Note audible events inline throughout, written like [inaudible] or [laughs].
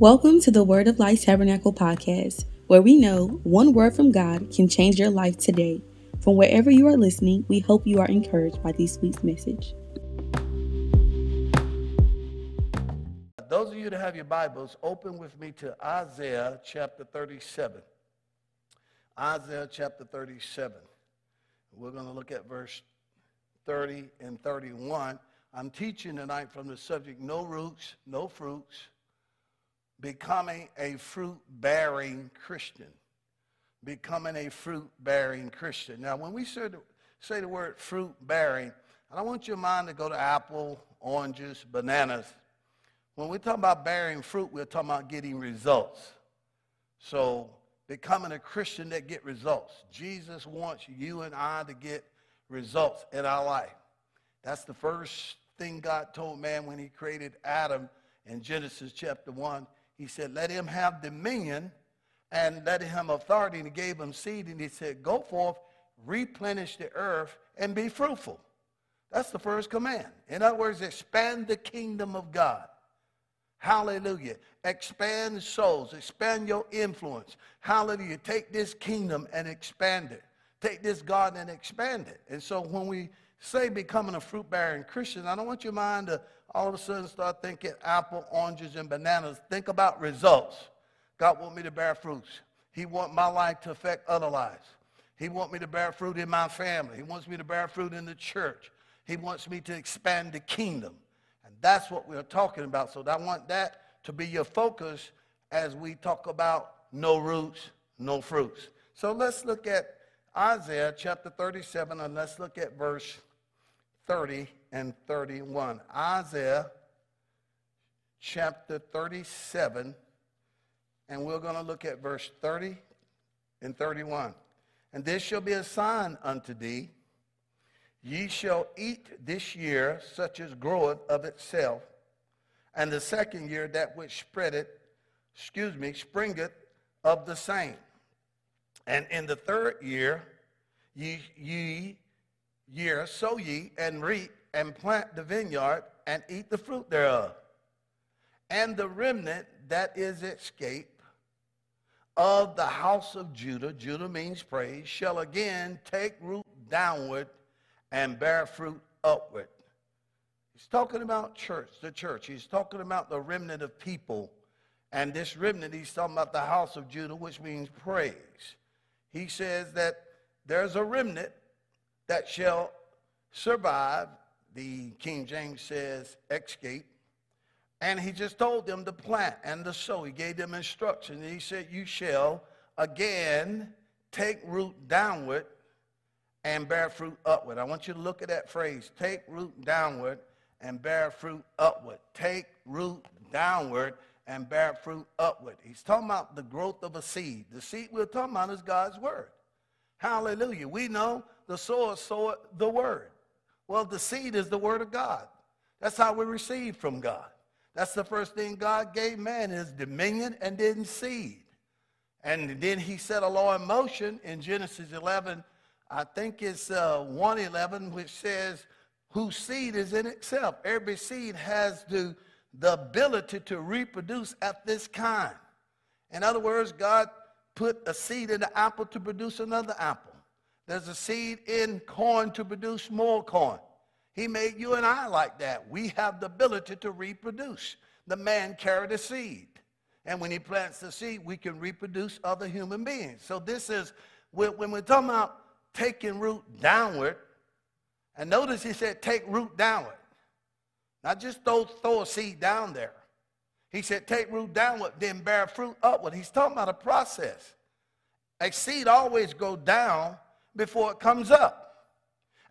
Welcome to the Word of Life Tabernacle podcast, where we know one word from God can change your life today. From wherever you are listening, we hope you are encouraged by this week's message. Those of you that have your Bibles, open with me to Isaiah chapter 37. Isaiah chapter 37. We're going to look at verse 30 and 31. I'm teaching tonight from the subject no roots, no fruits, becoming a fruit bearing Christian. Becoming a fruit bearing Christian. Now, when we say the, say the word fruit bearing, I don't want your mind to go to apple, oranges, bananas. When we talk about bearing fruit, we're talking about getting results. So, becoming a Christian that get results. Jesus wants you and I to get results in our life. That's the first thing God told man when he created Adam in Genesis chapter 1. He said, let him have dominion and let him authority. And he gave him seed. And he said, go forth, replenish the earth, and be fruitful. That's the first command. In other words, expand the kingdom of God. Hallelujah. Expand souls. Expand your influence. Hallelujah. Take this kingdom and expand it. Take this garden and expand it. And so when we say becoming a fruit bearing Christian, I don't want your mind to all of a sudden start thinking apple, oranges, and bananas. Think about results. God want me to bear fruits. He want my life to affect other lives. He want me to bear fruit in my family. He wants me to bear fruit in the church. He wants me to expand the kingdom. And that's what we're talking about. So I want that to be your focus as we talk about no roots, no fruits. So let's look at Isaiah chapter 37 and let's look at verse 30 and 31. Isaiah chapter 37, and we're going to look at verse 30 and 31. And this shall be a sign unto thee. Ye shall eat this year such as groweth of itself, and the second year that which spreadeth, excuse me, springeth of the same. And in the third year, ye, ye year sow ye and reap and plant the vineyard and eat the fruit thereof. And the remnant that is escaped of the house of Judah, Judah means praise, shall again take root downward and bear fruit upward. He's talking about church, the church. He's talking about the remnant of people. And this remnant, he's talking about the house of Judah, which means praise. He says that there's a remnant that shall survive. The King James says escape. And he just told them to plant and to sow. He gave them instructions. He said, You shall again take root downward and bear fruit upward. I want you to look at that phrase take root downward and bear fruit upward. Take root downward and bear fruit upward. He's talking about the growth of a seed. The seed we're talking about is God's word. Hallelujah. We know the sower sowed the word. Well, the seed is the word of God. That's how we receive from God. That's the first thing God gave man is dominion and then seed. And then he set a law in motion in Genesis 11, I think it's uh, 111, which says, whose seed is in itself. Every seed has the, the ability to reproduce at this kind. In other words, God put a seed in the apple to produce another apple. There's a seed in corn to produce more corn. He made you and I like that. We have the ability to reproduce. The man carried a seed. And when he plants the seed, we can reproduce other human beings. So this is, when we're talking about taking root downward, and notice he said take root downward. Not just throw, throw a seed down there. He said take root downward, then bear fruit upward. He's talking about a process. A seed always go down before it comes up.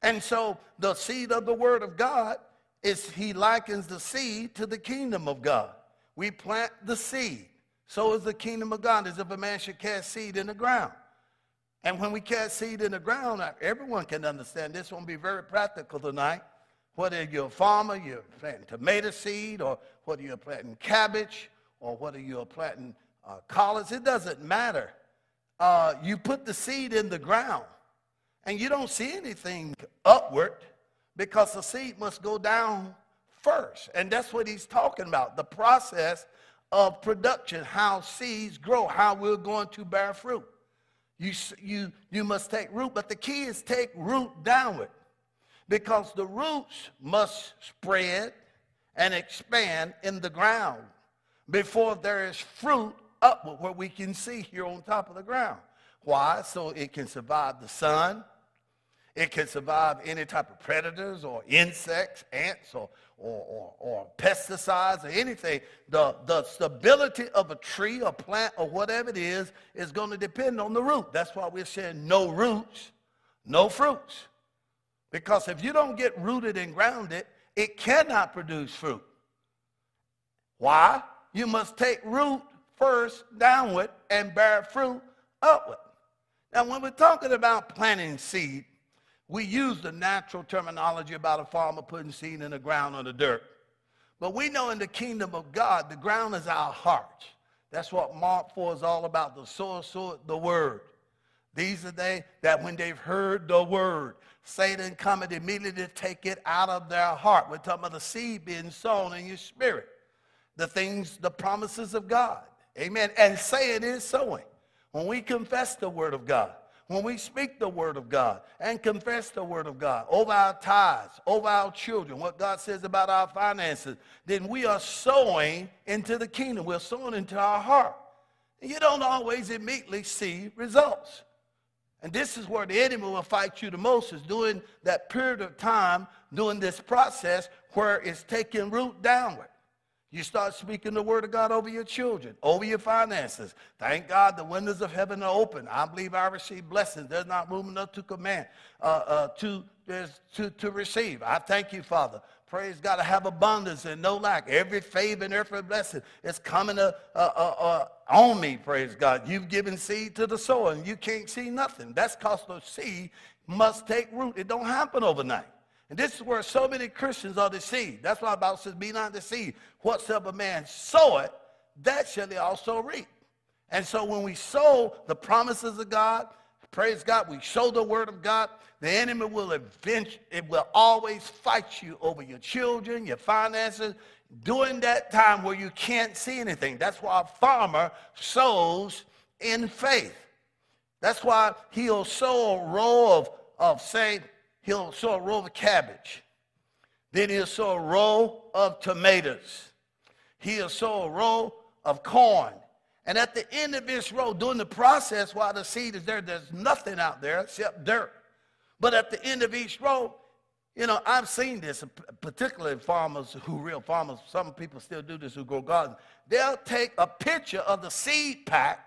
And so the seed of the word of God is he likens the seed to the kingdom of God. We plant the seed. So is the kingdom of God as if a man should cast seed in the ground. And when we cast seed in the ground, everyone can understand this won't be very practical tonight. Whether you're a farmer, you're planting tomato seed, or whether you're planting cabbage, or whether you're planting uh, collards, it doesn't matter. Uh, you put the seed in the ground and you don't see anything upward because the seed must go down first. And that's what he's talking about the process of production, how seeds grow, how we're going to bear fruit. You, you, you must take root, but the key is take root downward because the roots must spread and expand in the ground before there is fruit upward where we can see here on top of the ground. Why? So it can survive the sun. It can survive any type of predators or insects, ants or, or, or, or, pesticides or anything. The, the stability of a tree or plant or whatever it is is going to depend on the root. That's why we're saying no roots, no fruits. Because if you don't get rooted and grounded, it cannot produce fruit. Why? You must take root first downward and bear fruit upward. Now, when we're talking about planting seed, we use the natural terminology about a farmer putting seed in the ground or the dirt. But we know in the kingdom of God, the ground is our heart. That's what Mark 4 is all about, the source, the word. These are they that when they've heard the word, Satan cometh immediately to take it out of their heart. We're talking about the seed being sown in your spirit. The things, the promises of God. Amen. And say is sowing. When we confess the word of God, when we speak the word of God and confess the word of God over our tithes, over our children, what God says about our finances, then we are sowing into the kingdom. We're sowing into our heart. And you don't always immediately see results. And this is where the enemy will fight you the most is during that period of time, during this process where it's taking root downward. You start speaking the word of God over your children, over your finances. Thank God the windows of heaven are open. I believe I receive blessings. There's not room enough to command, uh, uh, to, to, to receive. I thank you, Father. Praise God. I have abundance and no lack. Every favor and every blessing is coming uh, uh, uh, uh, on me, praise God. You've given seed to the soil and you can't see nothing. That's because the seed must take root. It don't happen overnight. And this is where so many Christians are deceived. That's why the Bible says, be not deceived. Whatsoever man soweth, that shall he also reap. And so when we sow the promises of God, praise God, we sow the word of God, the enemy will eventually, it will always fight you over your children, your finances, during that time where you can't see anything. That's why a farmer sows in faith. That's why he'll sow a row of, of say, he'll sow a row of cabbage. Then he'll sow a row of tomatoes. He'll sow a row of corn. And at the end of this row, during the process, while the seed is there, there's nothing out there except dirt. But at the end of each row, you know, I've seen this, particularly farmers who real farmers, some people still do this who grow gardens. They'll take a picture of the seed pack,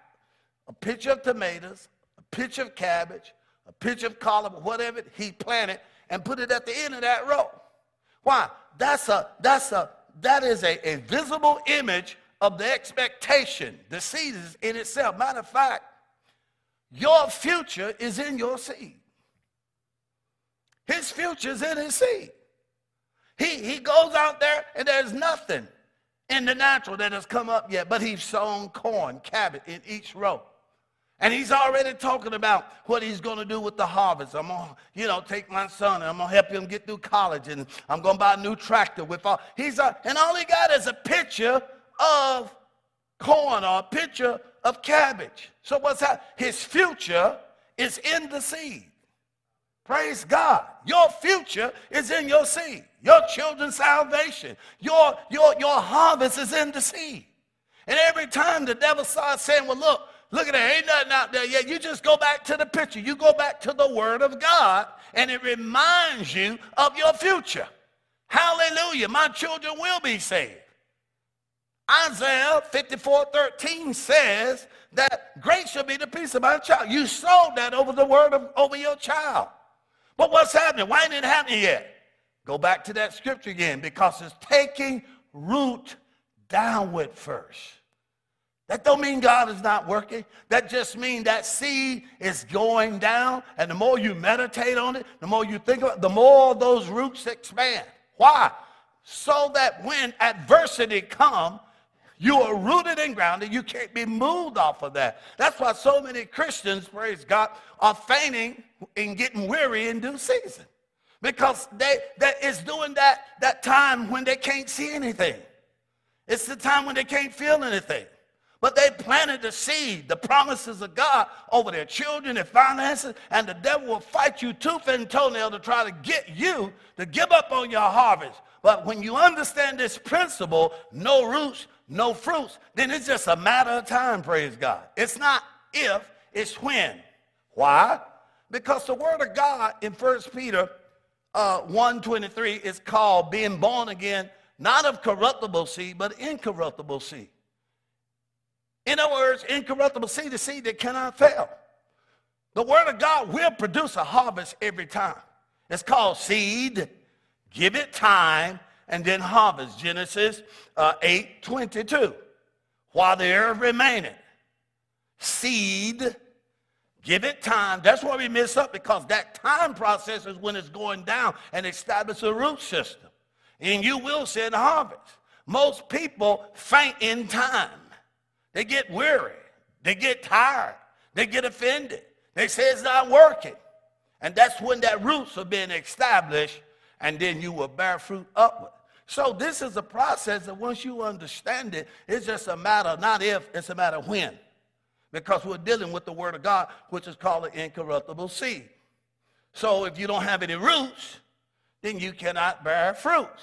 a picture of tomatoes, a picture of cabbage, a picture of collard, whatever he planted, and put it at the end of that row. Why? That's a, that's a, that is a, a visible image of the expectation. The seed is in itself. Matter of fact, your future is in your seed. His future is in his seed. He, he goes out there and there's nothing in the natural that has come up yet, but he's sown corn, cabbage in each row. And he's already talking about what he's going to do with the harvest. I'm going to, you know, take my son and I'm going to help him get through college and I'm going to buy a new tractor with all. He's, uh, and all he got is a picture of corn or a picture of cabbage. So what's that? His future is in the seed. Praise God. Your future is in your seed. Your children's salvation. Your, your, your harvest is in the seed. And every time the devil starts saying, well, look, look at there, ain't nothing out there yet. You just go back to the picture. You go back to the word of God, and it reminds you of your future. Hallelujah. My children will be saved. Isaiah 54 13 says that great shall be the peace of my child. You sowed that over the word of over your child. But what's happening? Why ain't it happening yet? Go back to that scripture again because it's taking root downward first. That don't mean God is not working. That just means that seed is going down, and the more you meditate on it, the more you think about it, the more those roots expand. Why? So that when adversity comes, you are rooted and grounded. You can't be moved off of that. That's why so many Christians, praise God, are fainting and getting weary in due season. Because they that is doing that that time when they can't see anything. It's the time when they can't feel anything. But they planted the seed, the promises of God over their children, their finances, and the devil will fight you tooth and toenail to try to get you to give up on your harvest. But when you understand this principle, no roots, no fruits, then it's just a matter of time, praise God. It's not if, it's when. Why? Because the word of God in 1 Peter uh, 1.23 is called being born again, not of corruptible seed, but incorruptible seed. In other words, incorruptible seed, the seed that cannot fail. The word of God will produce a harvest every time. It's called seed, give it time, and then harvest. Genesis uh, 8, 22. While the earth remaineth, seed, give it time. That's why we mess up because that time process is when it's going down and establish a root system. And you will see a harvest. Most people faint in time. They get weary. They get tired. They get offended. They say it's not working. And that's when that roots are being established, and then you will bear fruit upward. So this is a process that once you understand it, it's just a matter, not if, it's a matter when. Because we're dealing with the word of God, which is called an incorruptible seed. So if you don't have any roots, then you cannot bear fruits.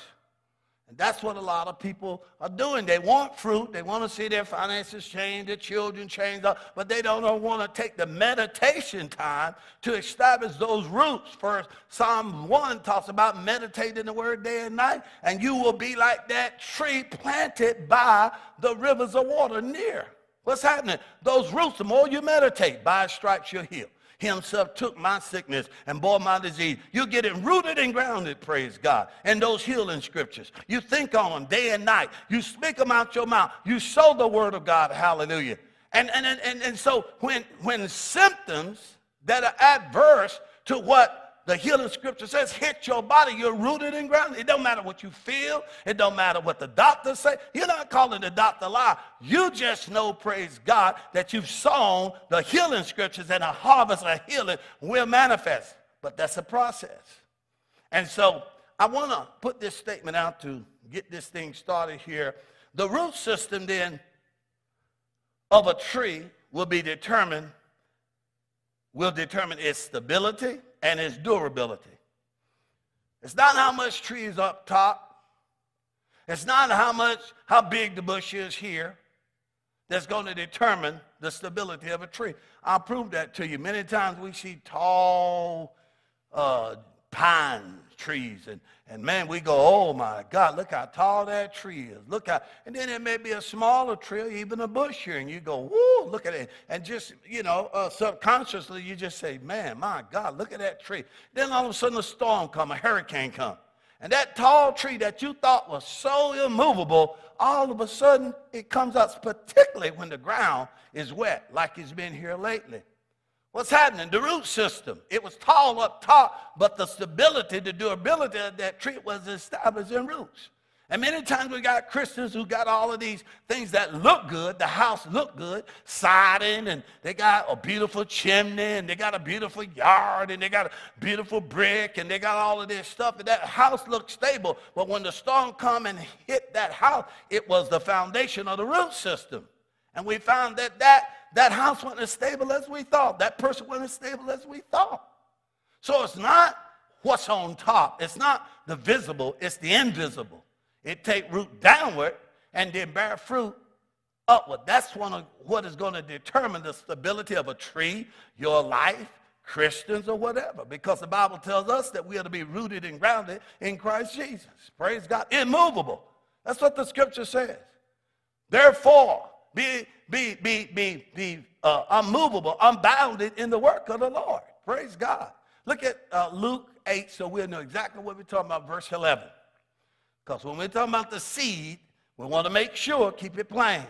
And that's what a lot of people are doing. They want fruit. They want to see their finances change, their children change, but they don't want to take the meditation time to establish those roots. First, Psalm 1 talks about meditating the word day and night, and you will be like that tree planted by the rivers of water near. What's happening? Those roots, the more you meditate, by stripes you're healed. Himself took my sickness and bore my disease. You get it rooted and grounded, praise God. And those healing scriptures. You think on them day and night. You speak them out your mouth. You sow the word of God. Hallelujah. And, And, and, and, and so when, when symptoms that are adverse to what the healing scripture says, hit your body. You're rooted and grounded. It don't matter what you feel. It don't matter what the doctors say. You're not calling the doctor a lie. You just know, praise God, that you've sown the healing scriptures and a harvest of healing will manifest. But that's a process. And so I want to put this statement out to get this thing started here. The root system then of a tree will be determined, will determine its stability, and its durability. It's not how much tree is up top. It's not how much, how big the bush is here that's going to determine the stability of a tree. I'll prove that to you. Many times we see tall uh, pine trees and, and man, we go, oh my God, look how tall that tree is. Look how, and then it may be a smaller tree, even a bush here, and you go, whoo, look at it. And just, you know, uh, subconsciously, you just say, man, my God, look at that tree. Then all of a sudden a storm come, a hurricane come. And that tall tree that you thought was so immovable, all of a sudden it comes up, particularly when the ground is wet, like it's been here lately. What's happening? The root system. It was tall up top, but the stability, the durability of that tree was established in roots. And many times we got Christians who got all of these things that look good. The house look good, siding, and they got a beautiful chimney, and they got a beautiful yard, and they got a beautiful brick, and they got all of this stuff. And that house looked stable. But when the storm come and hit that house, it was the foundation of the root system. And we found that that that house wasn't as stable as we thought. That person wasn't as stable as we thought. So it's not what's on top. It's not the visible, it's the invisible. It take root downward and then bear fruit upward. That's one of what is going to determine the stability of a tree, your life, Christians, or whatever. Because the Bible tells us that we are to be rooted and grounded in Christ Jesus. Praise God. Immovable. That's what the scripture says. Therefore, be be, be, be, be uh, unmovable, unbounded in the work of the Lord. Praise God. Look at uh, Luke 8 so we'll know exactly what we're talking about, verse 11. Because when we're talking about the seed, we want to make sure, keep it plain.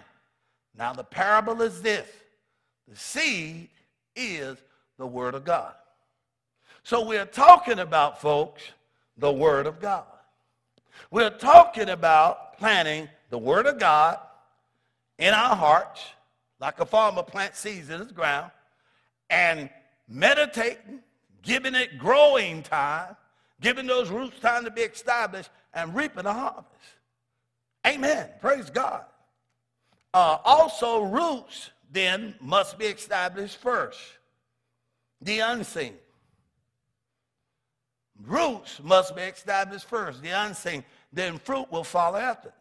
Now, the parable is this the seed is the Word of God. So we're talking about, folks, the Word of God. We're talking about planting the Word of God in our hearts, like a farmer plants seeds in his ground, and meditating, giving it growing time, giving those roots time to be established, and reaping a harvest. Amen. Praise God. Uh, also, roots then must be established first. The unseen. Roots must be established first. The unseen. Then fruit will follow after.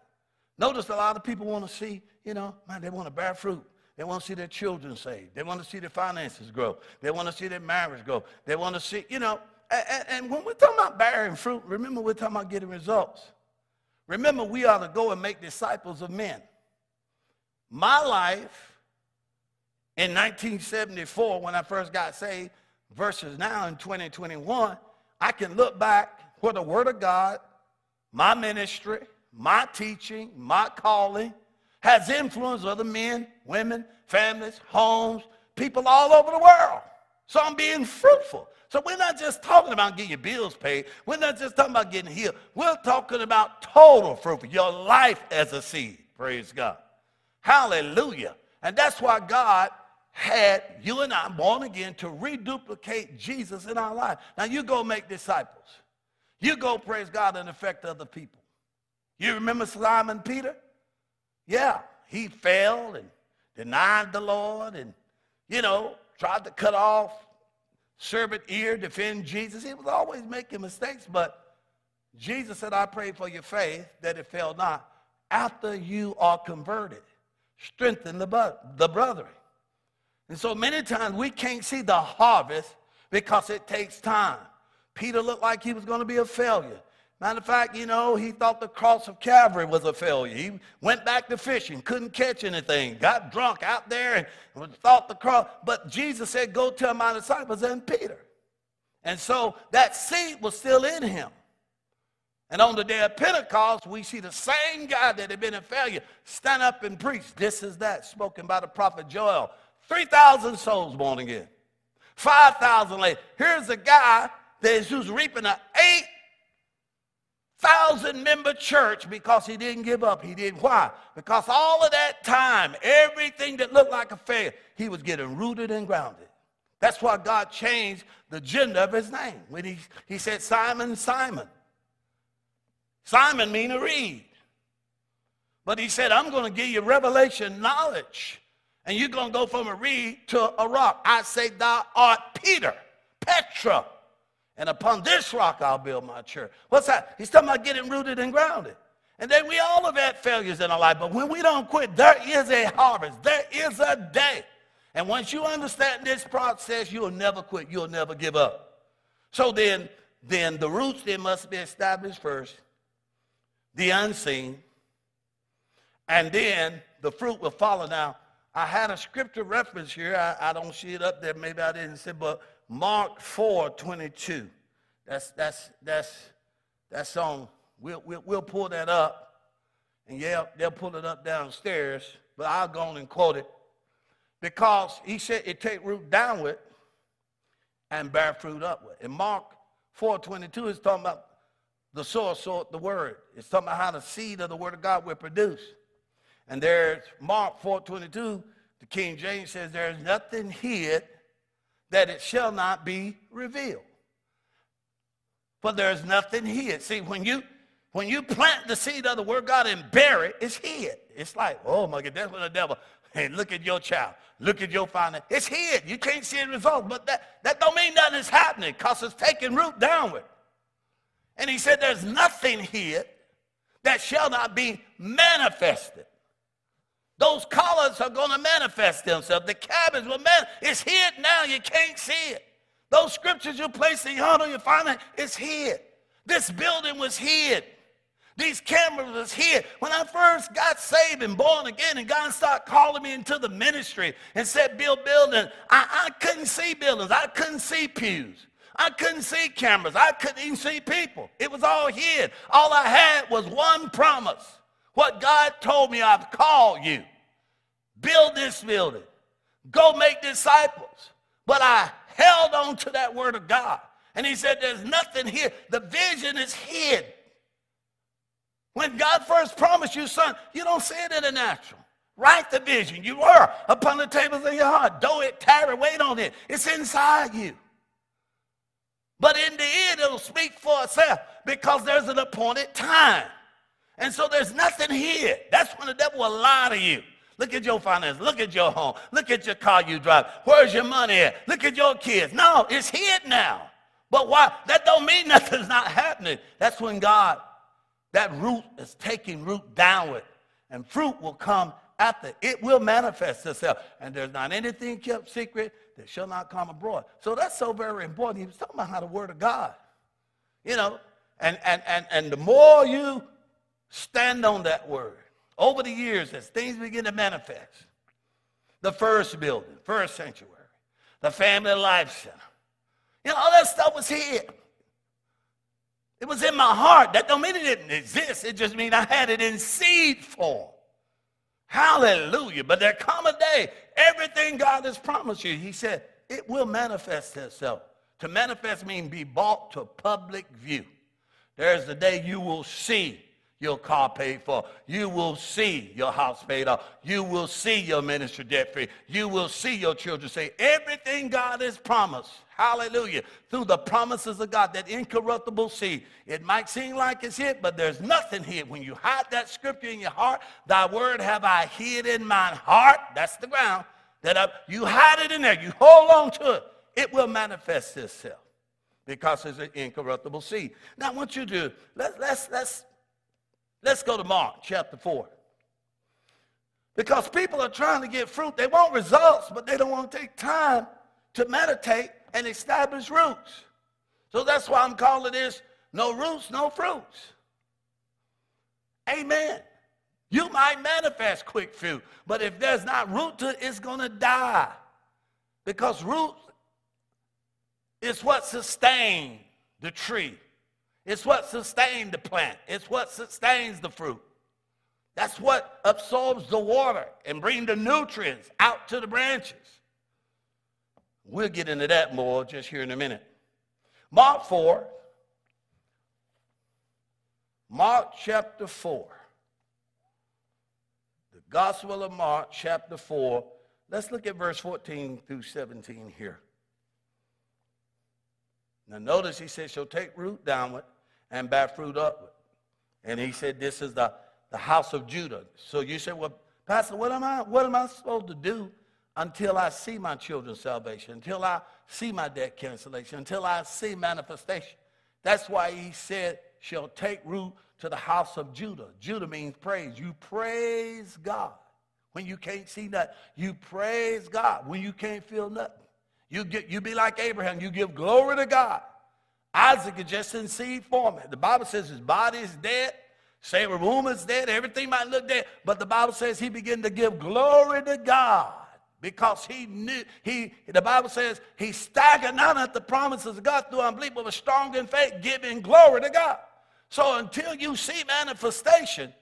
Notice a lot of people want to see, you know, man, they want to bear fruit. They want to see their children saved. They want to see their finances grow. They want to see their marriage grow. They want to see, you know, and, and when we're talking about bearing fruit, remember we're talking about getting results. Remember, we ought to go and make disciples of men. My life in 1974, when I first got saved, versus now in 2021, I can look back where the Word of God, my ministry, my teaching, my calling, has influenced other men, women, families, homes, people all over the world. So I'm being fruitful. So we're not just talking about getting your bills paid. We're not just talking about getting healed. We're talking about total fruit, your life as a seed. Praise God. Hallelujah. And that's why God had you and I born again to reduplicate Jesus in our life. Now you go make disciples. You go praise God and affect other people. You remember Simon Peter? Yeah, he failed and denied the Lord and, you know, tried to cut off servant ear, defend Jesus. He was always making mistakes, but Jesus said, I pray for your faith that it fail not. After you are converted, strengthen the, the brethren. And so many times we can't see the harvest because it takes time. Peter looked like he was going to be a failure. Matter of fact, you know, he thought the cross of Calvary was a failure. He went back to fishing, couldn't catch anything, got drunk out there and thought the cross. But Jesus said, Go tell my disciples and Peter. And so that seed was still in him. And on the day of Pentecost, we see the same guy that had been a failure stand up and preach. This is that, spoken by the prophet Joel. 3,000 souls born again. 5,000 later. Here's a guy that is who's reaping an eight thousand member church because he didn't give up. He did why? Because all of that time, everything that looked like a failure, he was getting rooted and grounded. That's why God changed the gender of his name. When he, he said Simon, Simon. Simon mean a reed. But he said, I'm going to give you revelation knowledge. And you're going to go from a reed to a rock. I say, Thou art Peter, Petra and upon this rock I'll build my church. What's that? He's talking about getting rooted and grounded. And then we all have had failures in our life, but when we don't quit, there is a harvest. There is a day. And once you understand this process, you'll never quit. You'll never give up. So then, then the roots then must be established first, the unseen, and then the fruit will follow. Now, I had a scripture reference here. I, I don't see it up there. Maybe I didn't say, but Mark 4 22. That's, that's, that's, that's on. We'll, we'll, we'll pull that up. And yeah, they'll pull it up downstairs, but I'll go on and quote it. Because he said it take root downward and bear fruit upward. And Mark 4.22 is talking about the soil, so the word. It's talking about how the seed of the word of God will produce. And there's Mark 4.22, the King James says, there's nothing hid that it shall not be revealed. For there's nothing hid. See, when you when you plant the seed of the word God and bury it, it's hid. It's like, oh my God, that's when the devil, hey, look at your child. Look at your finance. It's hid. You can't see the results. But that, that don't mean nothing is happening because it's taking root downward. And he said, there's nothing hid that shall not be manifested. Those colors are going to manifest themselves. The cabins will man. It's hid now. You can't see it. Those scriptures you place in your it, it's hid. This building was hid. These cameras was here. When I first got saved and born again, and God started calling me into the ministry and said, build buildings, I, I couldn't see buildings. I couldn't see pews. I couldn't see cameras. I couldn't even see people. It was all hid. All I had was one promise. What God told me, I've called you. Build this building. Go make disciples. But I held on to that word of God. And he said, There's nothing here. The vision is hid. When God first promised you, son, you don't see it in the natural. Write the vision. You were upon the tables of your heart. Do it, tarry, wait on it. It's inside you. But in the end, it'll speak for itself because there's an appointed time. And so there's nothing here. That's when the devil will lie to you. Look at your finances. Look at your home. Look at your car you drive. Where's your money at? Look at your kids. No, it's hid now. But why? That don't mean [laughs] nothing's not happening. That's when God, that root is taking root downward. And fruit will come after. It will manifest itself. And there's not anything kept secret that shall not come abroad. So that's so very important. He was talking about how the word of God. You know, and and and and the more you stand on that word, over the years, as things begin to manifest, the first building, first sanctuary, the family life center, you know, all that stuff was here. It was in my heart. That don't mean it didn't exist. It just means I had it in seed form. Hallelujah. But there come a day, everything God has promised you, he said, it will manifest itself. To manifest means be brought to public view. There's the day you will see your car paid for. You will see your house paid off. You will see your ministry debt free. You will see your children say everything God has promised. Hallelujah. Through the promises of God, that incorruptible seed. It might seem like it's hid, but there's nothing here. When you hide that scripture in your heart, thy word have I hid in mine heart. That's the ground. That I, you hide it in there. You hold on to it. It will manifest itself because it's an incorruptible seed. Now, I want you to, let, let's, let's Let's go to Mark chapter 4. Because people are trying to get fruit. They want results, but they don't want to take time to meditate and establish roots. So that's why I'm calling this no roots, no fruits. Amen. You might manifest quick fruit, but if there's not root to it, it's going to die. Because root is what sustains the tree. It's what sustains the plant. It's what sustains the fruit. That's what absorbs the water and bring the nutrients out to the branches. We'll get into that more just here in a minute. Mark 4. Mark chapter 4. The Gospel of Mark chapter 4. Let's look at verse 14 through 17 here. Now notice he says she'll take root downward and bear fruit upward. And he said, This is the, the house of Judah. So you say, Well, Pastor, what am I what am I supposed to do until I see my children's salvation, until I see my debt cancellation, until I see manifestation? That's why he said, Shall take root to the house of Judah. Judah means praise. You praise God. When you can't see nothing, you praise God. When you can't feel nothing, you, get, you be like Abraham. You give glory to God. Isaac is just in seed form. The Bible says his body is dead. Sarah womb is dead. Everything might look dead. But the Bible says he began to give glory to God because he knew, he, the Bible says he staggered not at the promises of God through unbelief, but was strong in faith, giving glory to God. So until you see manifestation,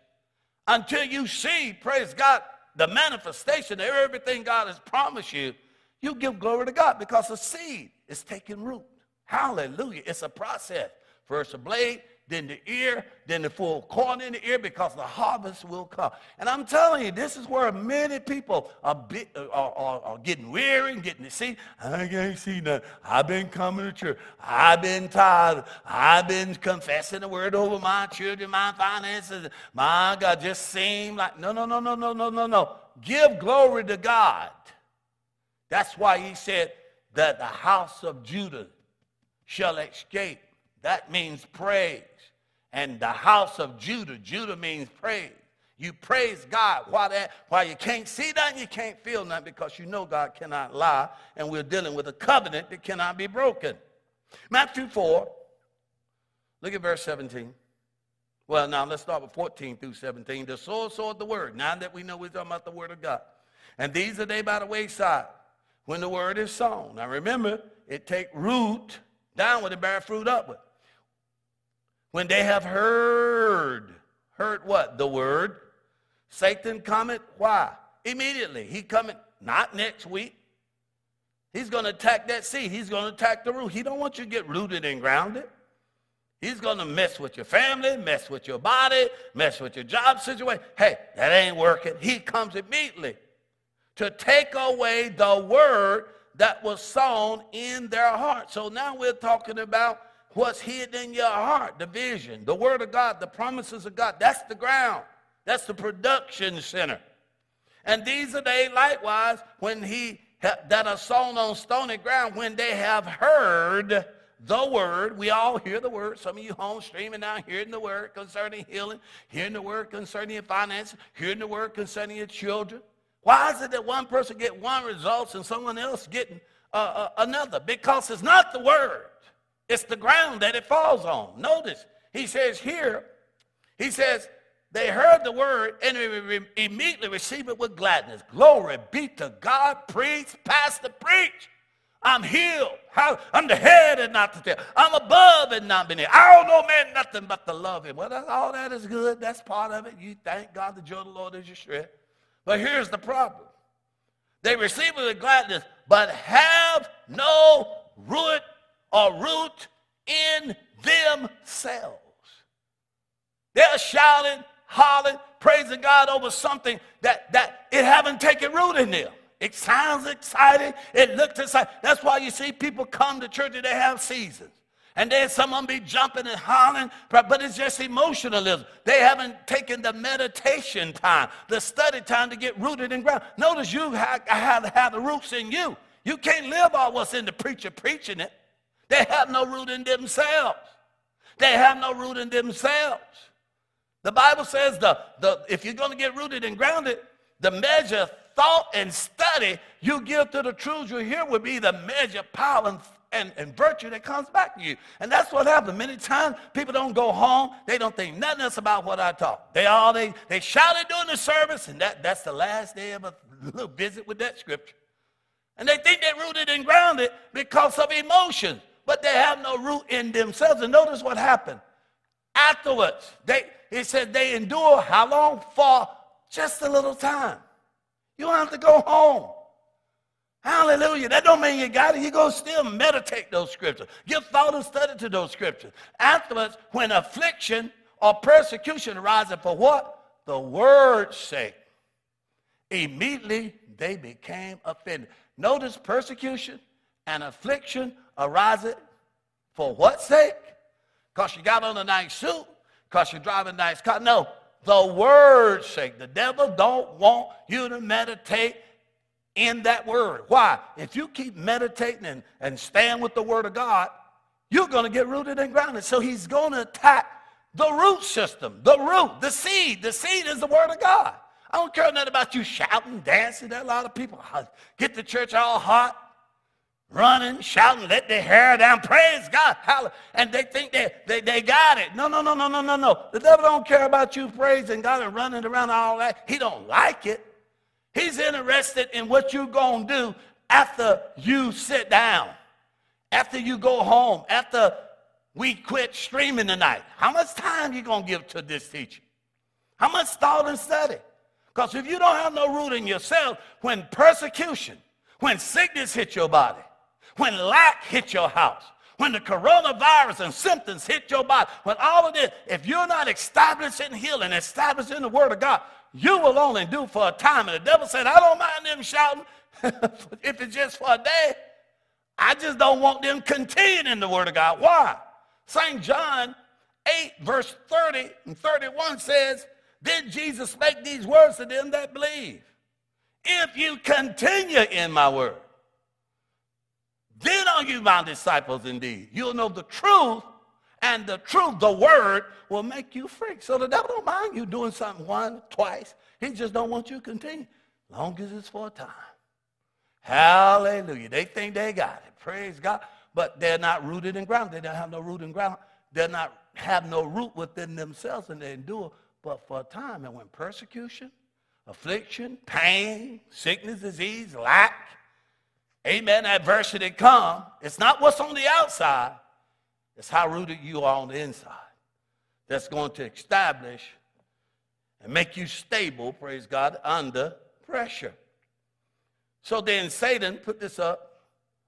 until you see, praise God, the manifestation of everything God has promised you, you give glory to God because the seed is taking root. Hallelujah. It's a process. First a blade, then the ear, then the full corn in the ear because the harvest will come. And I'm telling you, this is where many people are, be, uh, are, are, are getting weary and getting to see. I can't see nothing. I've been coming to church. I've been tired. I've been confessing the word over my children, my finances. My God, just seem like, no, no, no, no, no, no, no, no. Give glory to God. That's why he said that the house of Judah shall escape. That means praise. And the house of Judah, Judah means praise. You praise God while, that, while you can't see nothing, you can't feel nothing because you know God cannot lie, and we're dealing with a covenant that cannot be broken. Matthew 4, look at verse 17. Well, now let's start with 14 through 17. The sower sowed the word. Now that we know we're talking about the word of God. And these are they by the wayside when the word is sown. Now remember, it take root downward and bear fruit upward. When they have heard, heard what? The word. Satan cometh, why? Immediately. He coming, not next week. He's going to attack that seed. He's going to attack the root. He don't want you to get rooted and grounded. He's going to mess with your family, mess with your body, mess with your job situation. Hey, that ain't working. He comes immediately to take away the word that was sown in their heart. So now we're talking about what's hidden in your heart, the vision, the word of God, the promises of God. That's the ground. That's the production center. And these are they likewise when he that are sown on stony ground when they have heard the word. We all hear the word. Some of you home streaming now hearing the word concerning healing, hearing the word concerning your finances, hearing the word concerning your children. Why is it that one person get one results and someone else getting uh, uh, another? Because it's not the word. It's the ground that it falls on. Notice, he says here, he says, they heard the word and immediately received it with gladness. Glory be to God. Preach, pastor, preach. I'm healed. I'm the head and not the tail. I'm above and not beneath. I don't know man nothing but to love him. Well, that's, all that is good. That's part of it. You thank God the joy of the Lord is your strength. But here's the problem. They receive it with gladness, but have no root or root in themselves. They're shouting, hollering, praising God over something that, that it haven't taken root in them. It sounds exciting. It looks exciting. That's why you see people come to church and they have seasons. And then someone be jumping and hollering, but it's just emotionalism. They haven't taken the meditation time, the study time to get rooted in ground. Notice you have, have, have the roots in you. You can't live on what's in the preacher preaching it. They have no root in themselves. They have no root in themselves. The Bible says the, the if you're going to get rooted and grounded, the measure, thought, and study you give to the truths you hear will be the measure, power, and, and, and virtue that comes back to you. And that's what happens. Many times people don't go home. They don't think nothing else about what I taught. They all they they shouted during the service, and that, that's the last day of a little visit with that scripture. And they think they're rooted and grounded because of emotion, but they have no root in themselves. And notice what happened. Afterwards, they he said they endure how long? For just a little time. You don't have to go home. Hallelujah. That don't mean you got it. You go still meditate those scriptures. Give thought and study to those scriptures. Afterwards, when affliction or persecution arises for what? The word's sake. Immediately they became offended. Notice persecution and affliction arises for what sake? Because you got on a nice suit because you're driving a nice car. No, the word's sake. The devil don't want you to meditate in that word. Why? If you keep meditating and, and stand with the word of God, you're going to get rooted and grounded. So he's going to attack the root system, the root, the seed. The seed is the word of God. I don't care nothing about you shouting, dancing. There a lot of people get the church all hot running, shouting, let their hair down, praise God, hallelujah. and they think they, they, they got it. No, no, no, no, no, no, no. The devil don't care about you praising God and running around all that. He don't like it. He's interested in what you're going to do after you sit down, after you go home, after we quit streaming tonight. How much time you going to give to this teaching? How much thought and study? Because if you don't have no root in yourself, when persecution, when sickness hits your body, when lack hit your house, when the coronavirus and symptoms hit your body, when all of this, if you're not establishing healing, establishing the Word of God, you will only do for a time. And the devil said, I don't mind them shouting [laughs] if it's just for a day. I just don't want them continuing in the Word of God. Why? St. John 8, verse 30 and 31 says, Then Jesus spake these words to them that believe. If you continue in my word, then are you my disciples indeed. You'll know the truth, and the truth, the word, will make you free. So the devil don't mind you doing something one, twice. He just don't want you to continue. Long as it's for a time. Hallelujah. They think they got it. Praise God. But they're not rooted and grounded. They don't have no root and ground. They're not have no root within themselves and they endure but for a time. And when persecution, affliction, pain, sickness, disease, lack, amen, adversity come, it's not what's on the outside, it's how rooted you are on the inside that's going to establish and make you stable, praise God, under pressure. So then Satan put this up.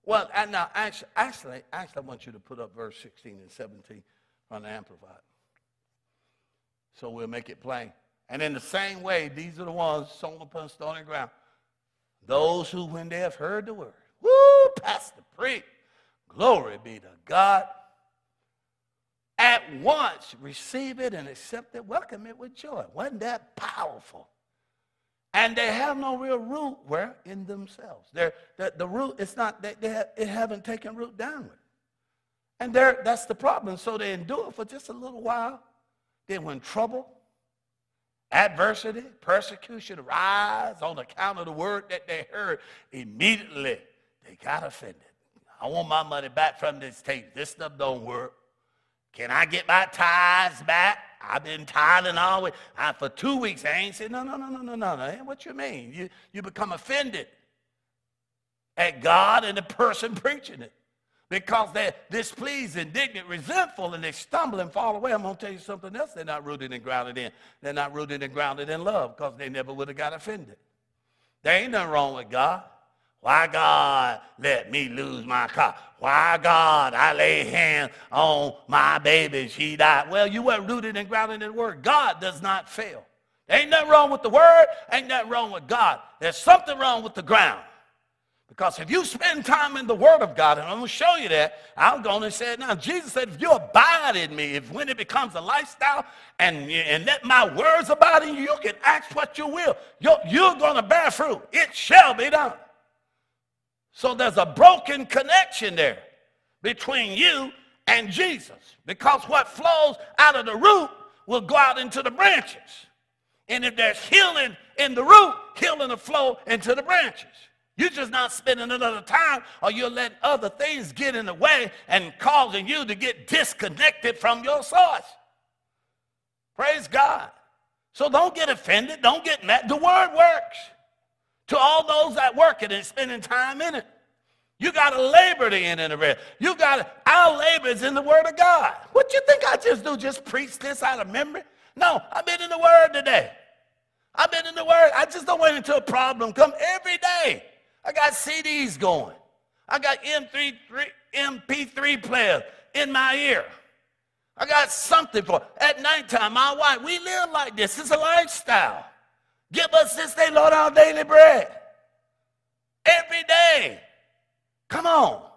Well, and now actually, actually, actually, I want you to put up verse 16 and 17 on the Amplified. So we'll make it plain. And in the same way, these are the ones sown upon stony ground. Those who, when they have heard the word, Woo, Pastor Preach. Glory be to God. Once receive it and accept it, welcome it with joy. Wasn't that powerful? And they have no real root where in themselves. They're, the, the root, it's not, they, they, have, they haven't taken root downward. And that's the problem. So they endure for just a little while. Then when trouble, adversity, persecution rise on account of the word that they heard, immediately they got offended. I want my money back from this tape. This stuff don't work. Can I get my tithes back? I've been tithing always. I, for two weeks, I ain't said, no, no, no, no, no, no, no. What you mean? You, you become offended at God and the person [laughs] preaching it because they're displeased, indignant, resentful, and they stumble and fall away. I'm going to tell you something else they're not rooted and grounded in. They're not rooted and grounded in love because they never would have got offended. There ain't nothing wrong with God. Why God let me lose my car? Why God I lay hands on my baby, she died? Well, you weren't rooted and grounded in the word. God does not fail. Ain't nothing wrong with the word, ain't nothing wrong with God. There's something wrong with the ground. Because if you spend time in the Word of God, and I'm going to show you that, I'm going to say it now. Jesus said, if you abide in me, if when it becomes a lifestyle and, and let my words abide in you, you can ask what you will. You're, you're going to bear fruit. It shall be done. So there's a broken connection there between you and Jesus. Because what flows out of the root will go out into the branches. And if there's healing in the root, healing will flow into the branches. You're just not spending another time, or you're letting other things get in the way and causing you to get disconnected from your source. Praise God. So don't get offended. Don't get mad. The word works. To all those that work it and spending time in it. You got to labor to in the rest. You got to, our labor is in the word of God. What you think I just do? Just preach this out of memory? No, I've been in the word today. I've been in the word. I just don't wait until a problem come every day. I got CDs going. I got MP3, MP3 players in my ear. I got something for at nighttime. My wife, we live like this. It's a lifestyle. Give us this day, Lord, our daily bread. Every day. Come on.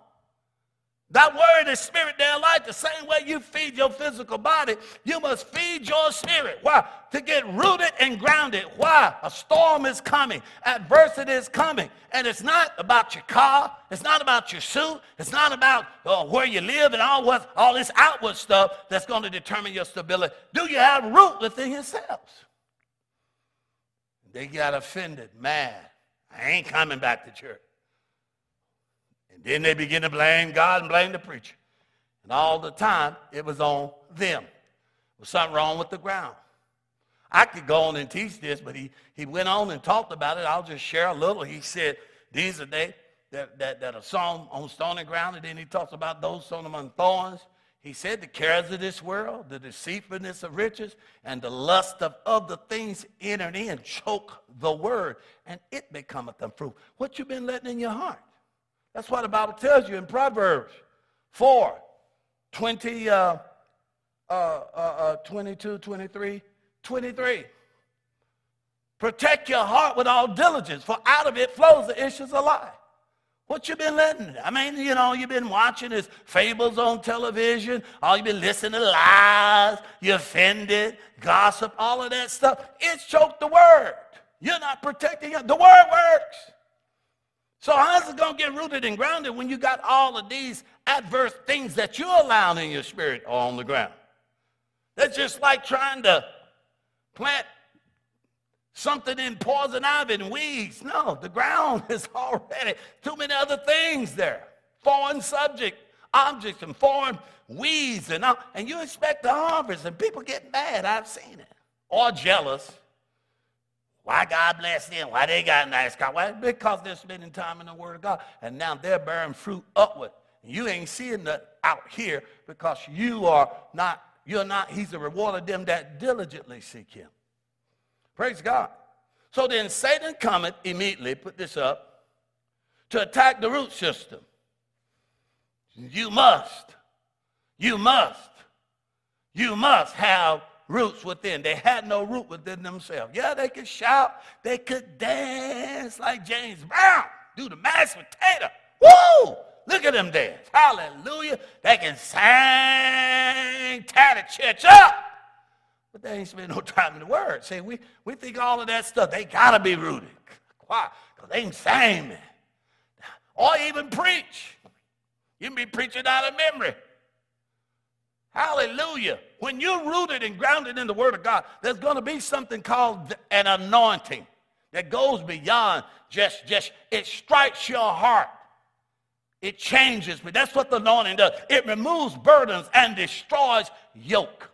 That word is spirit, they're life. The same way you feed your physical body, you must feed your spirit. Why? To get rooted and grounded. Why? A storm is coming, adversity is coming. And it's not about your car, it's not about your suit, it's not about uh, where you live and all, what, all this outward stuff that's going to determine your stability. Do you have root within yourselves? They got offended, mad. I ain't coming back to church. And then they begin to blame God and blame the preacher. And all the time, it was on them. There was something wrong with the ground. I could go on and teach this, but he, he went on and talked about it. I'll just share a little. He said, these are they that, that, that are sown on stony ground. And then he talks about those sown among thorns. He said the cares of this world, the deceitfulness of riches, and the lust of other things entered in, choke the word, and it becometh unfruitful. What you've been letting in your heart? That's what the Bible tells you in Proverbs 4, 20, uh, uh, uh, uh 22, 23, 23. Protect your heart with all diligence, for out of it flows the issues of life. What you been letting? I mean, you know, you've been watching his fables on television, All you've been listening to lies, you offended, gossip, all of that stuff. It's choked the word. You're not protecting it. The word works. So how's it to get rooted and grounded when you got all of these adverse things that you're allowing in your spirit on the ground? That's just like trying to plant something in poison ivy and weeds. No, the ground [laughs] is already too many other things there. Foreign subject, objects and foreign weeds and all, and you expect the harvest and people get mad. I've seen it. Or jealous. Why God bless them? Why they got nice car? Why? Because they're spending time in the Word of God. And now they're bearing fruit upward. You ain't seeing that out here because you are not, you're not, he's the reward of them that diligently seek him. Praise God. So then Satan cometh immediately, put this up, to attack the root system. You must, you must, you must have roots within. They had no root within themselves. Yeah, they could shout, they could dance like James Brown, do the mashed potato. Woo! Look at them dance. Hallelujah. They can sing, tear the church up. But they ain't spend no time in the word. See, we, we think all of that stuff, they got to be rooted. Why? Because they ain't sing, man. Or even preach. You can be preaching out of memory. Hallelujah. When you're rooted and grounded in the Word of God, there's going to be something called an anointing that goes beyond just, just, it strikes your heart. It changes me. That's what the anointing does. It removes burdens and destroys yoke.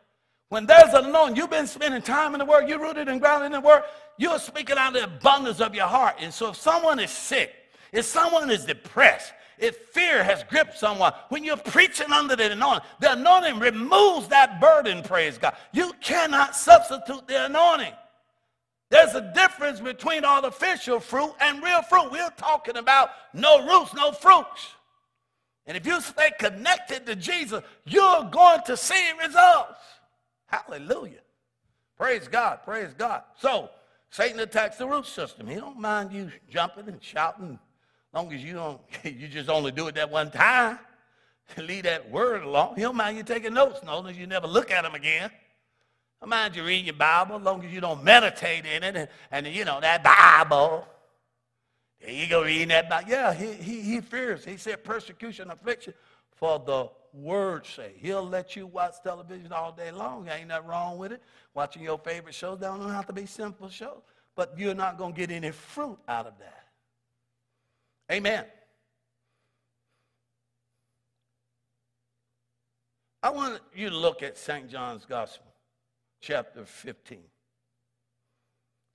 When there's an anointing, you've been spending time in the Word, you're rooted and grounded in the Word, you're speaking out of the abundance of your heart. And so if someone is sick, if someone is depressed, if fear has gripped someone, when you're preaching under the anointing, the anointing removes that burden, praise God. You cannot substitute the anointing. There's a difference between artificial fruit and real fruit. We're talking about no roots, no fruits. And if you stay connected to Jesus, you're going to see results. Hallelujah. Praise God. Praise God. So, Satan attacks the root system. He don't mind you jumping and shouting, long as you don't, [laughs] you just only do it that one time. [laughs] Leave that word alone. He don't mind you taking notes, long as you never look at them again. I mind you read your Bible, long as you don't meditate in it. And, and you know, that Bible. There you go reading that Bible. Yeah, he, he, he fears. He said persecution, affliction for the word's sake. He'll let you watch television all day long. Ain't nothing wrong with it. Watching your favorite shows They don't have to be simple shows. But you're not going to get any fruit out of that. Amen. I want you to look at St. John's Gospel chapter 15.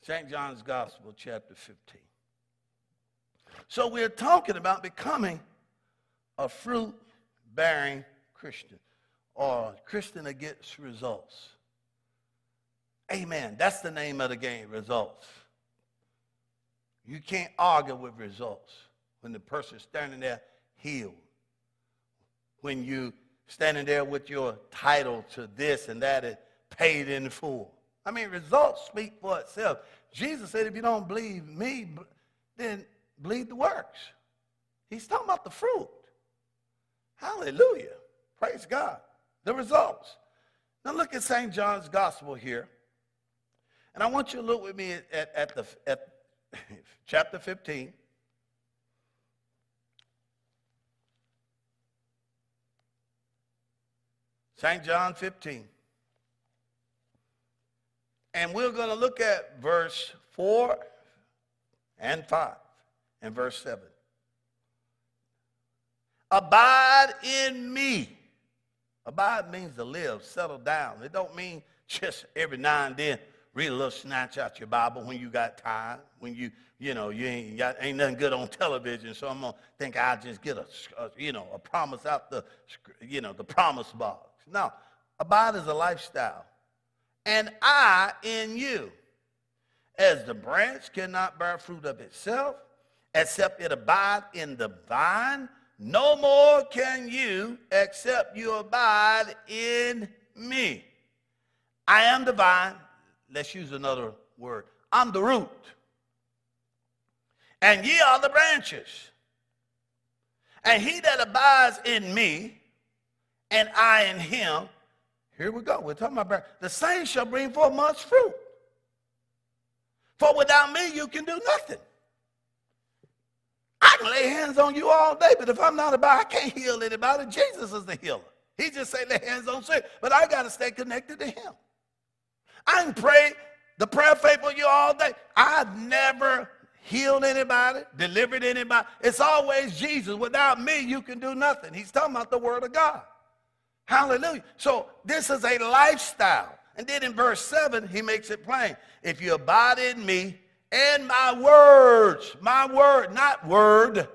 St. John's Gospel, chapter 15. So we're talking about becoming a fruit bearing Christian or Christian that gets results. Amen. That's the name of the game results. You can't argue with results when the person's standing there healed. When you standing there with your title to this and that is paid in full. I mean, results speak for itself. Jesus said, if you don't believe me, then believe the works. He's talking about the fruit. Hallelujah. Praise God. The results. Now look at St. John's Gospel here. And I want you to look with me at, at, the, at [laughs] chapter 15. St. John 15. And we're going to look at verse 4 and 5 and verse 7. Abide in me. Abide means to live, settle down. It don't mean just every now and then read a little snatch out your Bible when you got time, when you, you know, you ain't got ain't nothing good on [laughs] television, so I'm gonna think I'll just get a, a you know, a promise out the, you know, the promise box. No, abide is a lifestyle and I in you. As the branch cannot bear fruit of itself, except it abide in the vine, no more can you except you abide in me. I am the vine. Let's use another word. I'm the root. And ye are the branches. And he that abides in me, and I in him, here we go. We're talking about the same shall bring forth much fruit. For without me, you can do nothing. I can lay hands on you all day, but if I'm not about, I can't heal anybody. Jesus is the healer. He just say lay hands on sick, but I got to stay connected to him. I can pray the prayer faith for you all day. I've never healed anybody, delivered anybody. It's always Jesus. Without me, you can do nothing. He's talking about the word of God. Hallelujah. So this is a lifestyle. And then in verse 7, he makes it plain. If you abide in me and my words, my word, not word.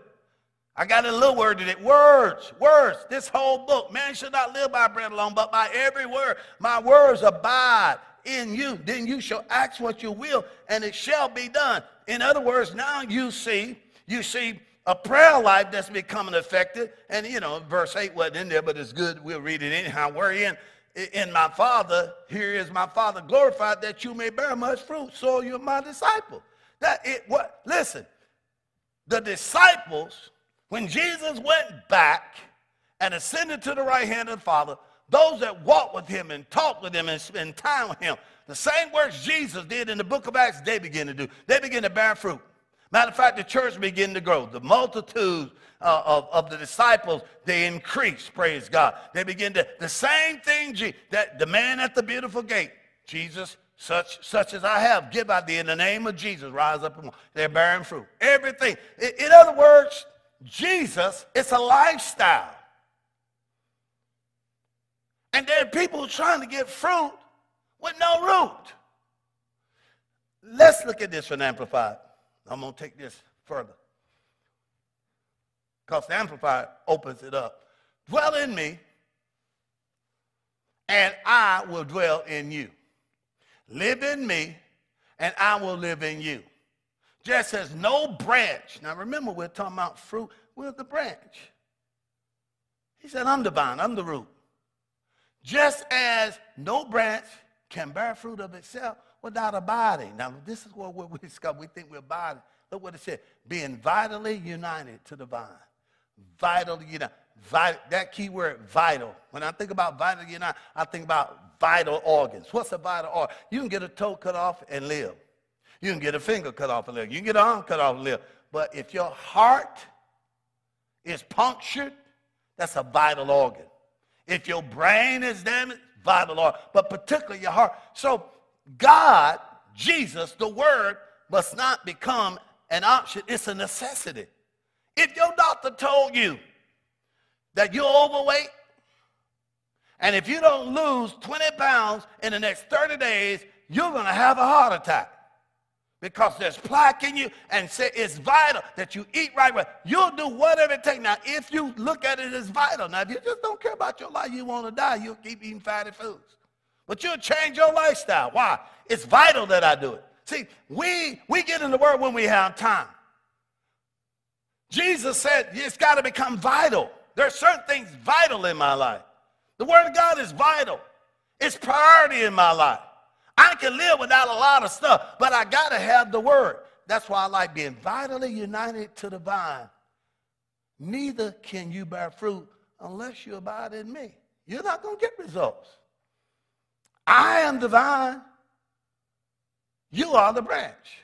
I got a little word in it. Words, words. This whole book. Man should not live by bread alone, but by every word. My words abide in you. Then you shall ask what you will, and it shall be done. In other words, now you see, you see a prayer life that's becoming effective. And, you know, verse 8 wasn't in there, but it's good. We'll read it anyhow. We're in, in my Father. Here is my Father glorified that you may bear much fruit. So you're my disciple. That it, what, listen, the disciples When Jesus went back and ascended to the right hand of the Father, those that walked with him and talked with him and spent time with him, the same works Jesus did in the book of Acts, they begin to do. They begin to bear fruit. Matter of fact, the church began to grow. The multitudes uh, of, of the disciples, they increased, praise God. They begin to, the same thing that the man at the beautiful gate, Jesus, such, such as I have, give out thee in the name of Jesus, rise up and walk. They're bearing fruit. Everything. In, in other words, Jesus, it's a lifestyle. And there are people trying to get fruit with no root. Let's look at this from Amplified. I'm going to take this further. Because the Amplified opens it up. Dwell in me, and I will dwell in you. Live in me, and I will live in you. Just as no branch. Now remember, we're talking about fruit. We're the branch. He said, I'm the vine, I'm the root. Just as no branch can bear fruit of itself without abiding. Now, this is what we [laughs] discover. We think we're abiding. Look what it said. Being vitally united to the vine. Vitally united. Vital, that key word, vital. When I think about vitally united, I think about vital organs. What's a vital organ? You can get a toe cut off and live. You can get a finger cut off and live. You can get an arm cut off and live. But if your heart is punctured, that's a vital organ. If your brain is damaged, vital organ. But particularly your heart. So God, Jesus, the Word, must not become an option. It's a necessity. If your doctor told you that you're overweight, and if you don't lose 20 pounds in the next 30 days, you're going to have a heart attack because there's plaque in you and say it's vital that you eat right. You'll do whatever it takes. Now, if you look at it as vital, now if you just don't care about your life, you want to die, you'll keep eating fatty foods. But you'll change your lifestyle. Why? It's vital that I do it. See, we we get in the word when we have time. Jesus said it's got to become vital. There are certain things vital in my life. The word of God is vital. It's priority in my life. I can live without a lot of stuff, but I got to have the word. That's why I like being vitally united to the vine. Neither can you bear fruit unless you abide in me. You're not going to get results. I am the vine. You are the branch.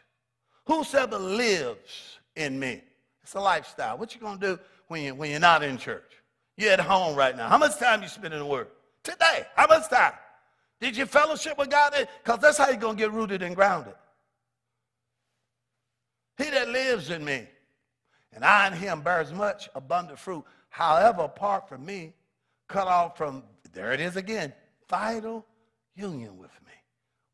Whosoever lives in me. It's a lifestyle. What you going to do when, you, when you're not in church? You're at home right now. How much time you spend in the Word? Today. How much time? Did you fellowship with God? Because that's how you're going to get rooted and grounded. He that lives in me, and I in him bears much abundant fruit. However, apart from me, cut off from, there it is again, vital union with me.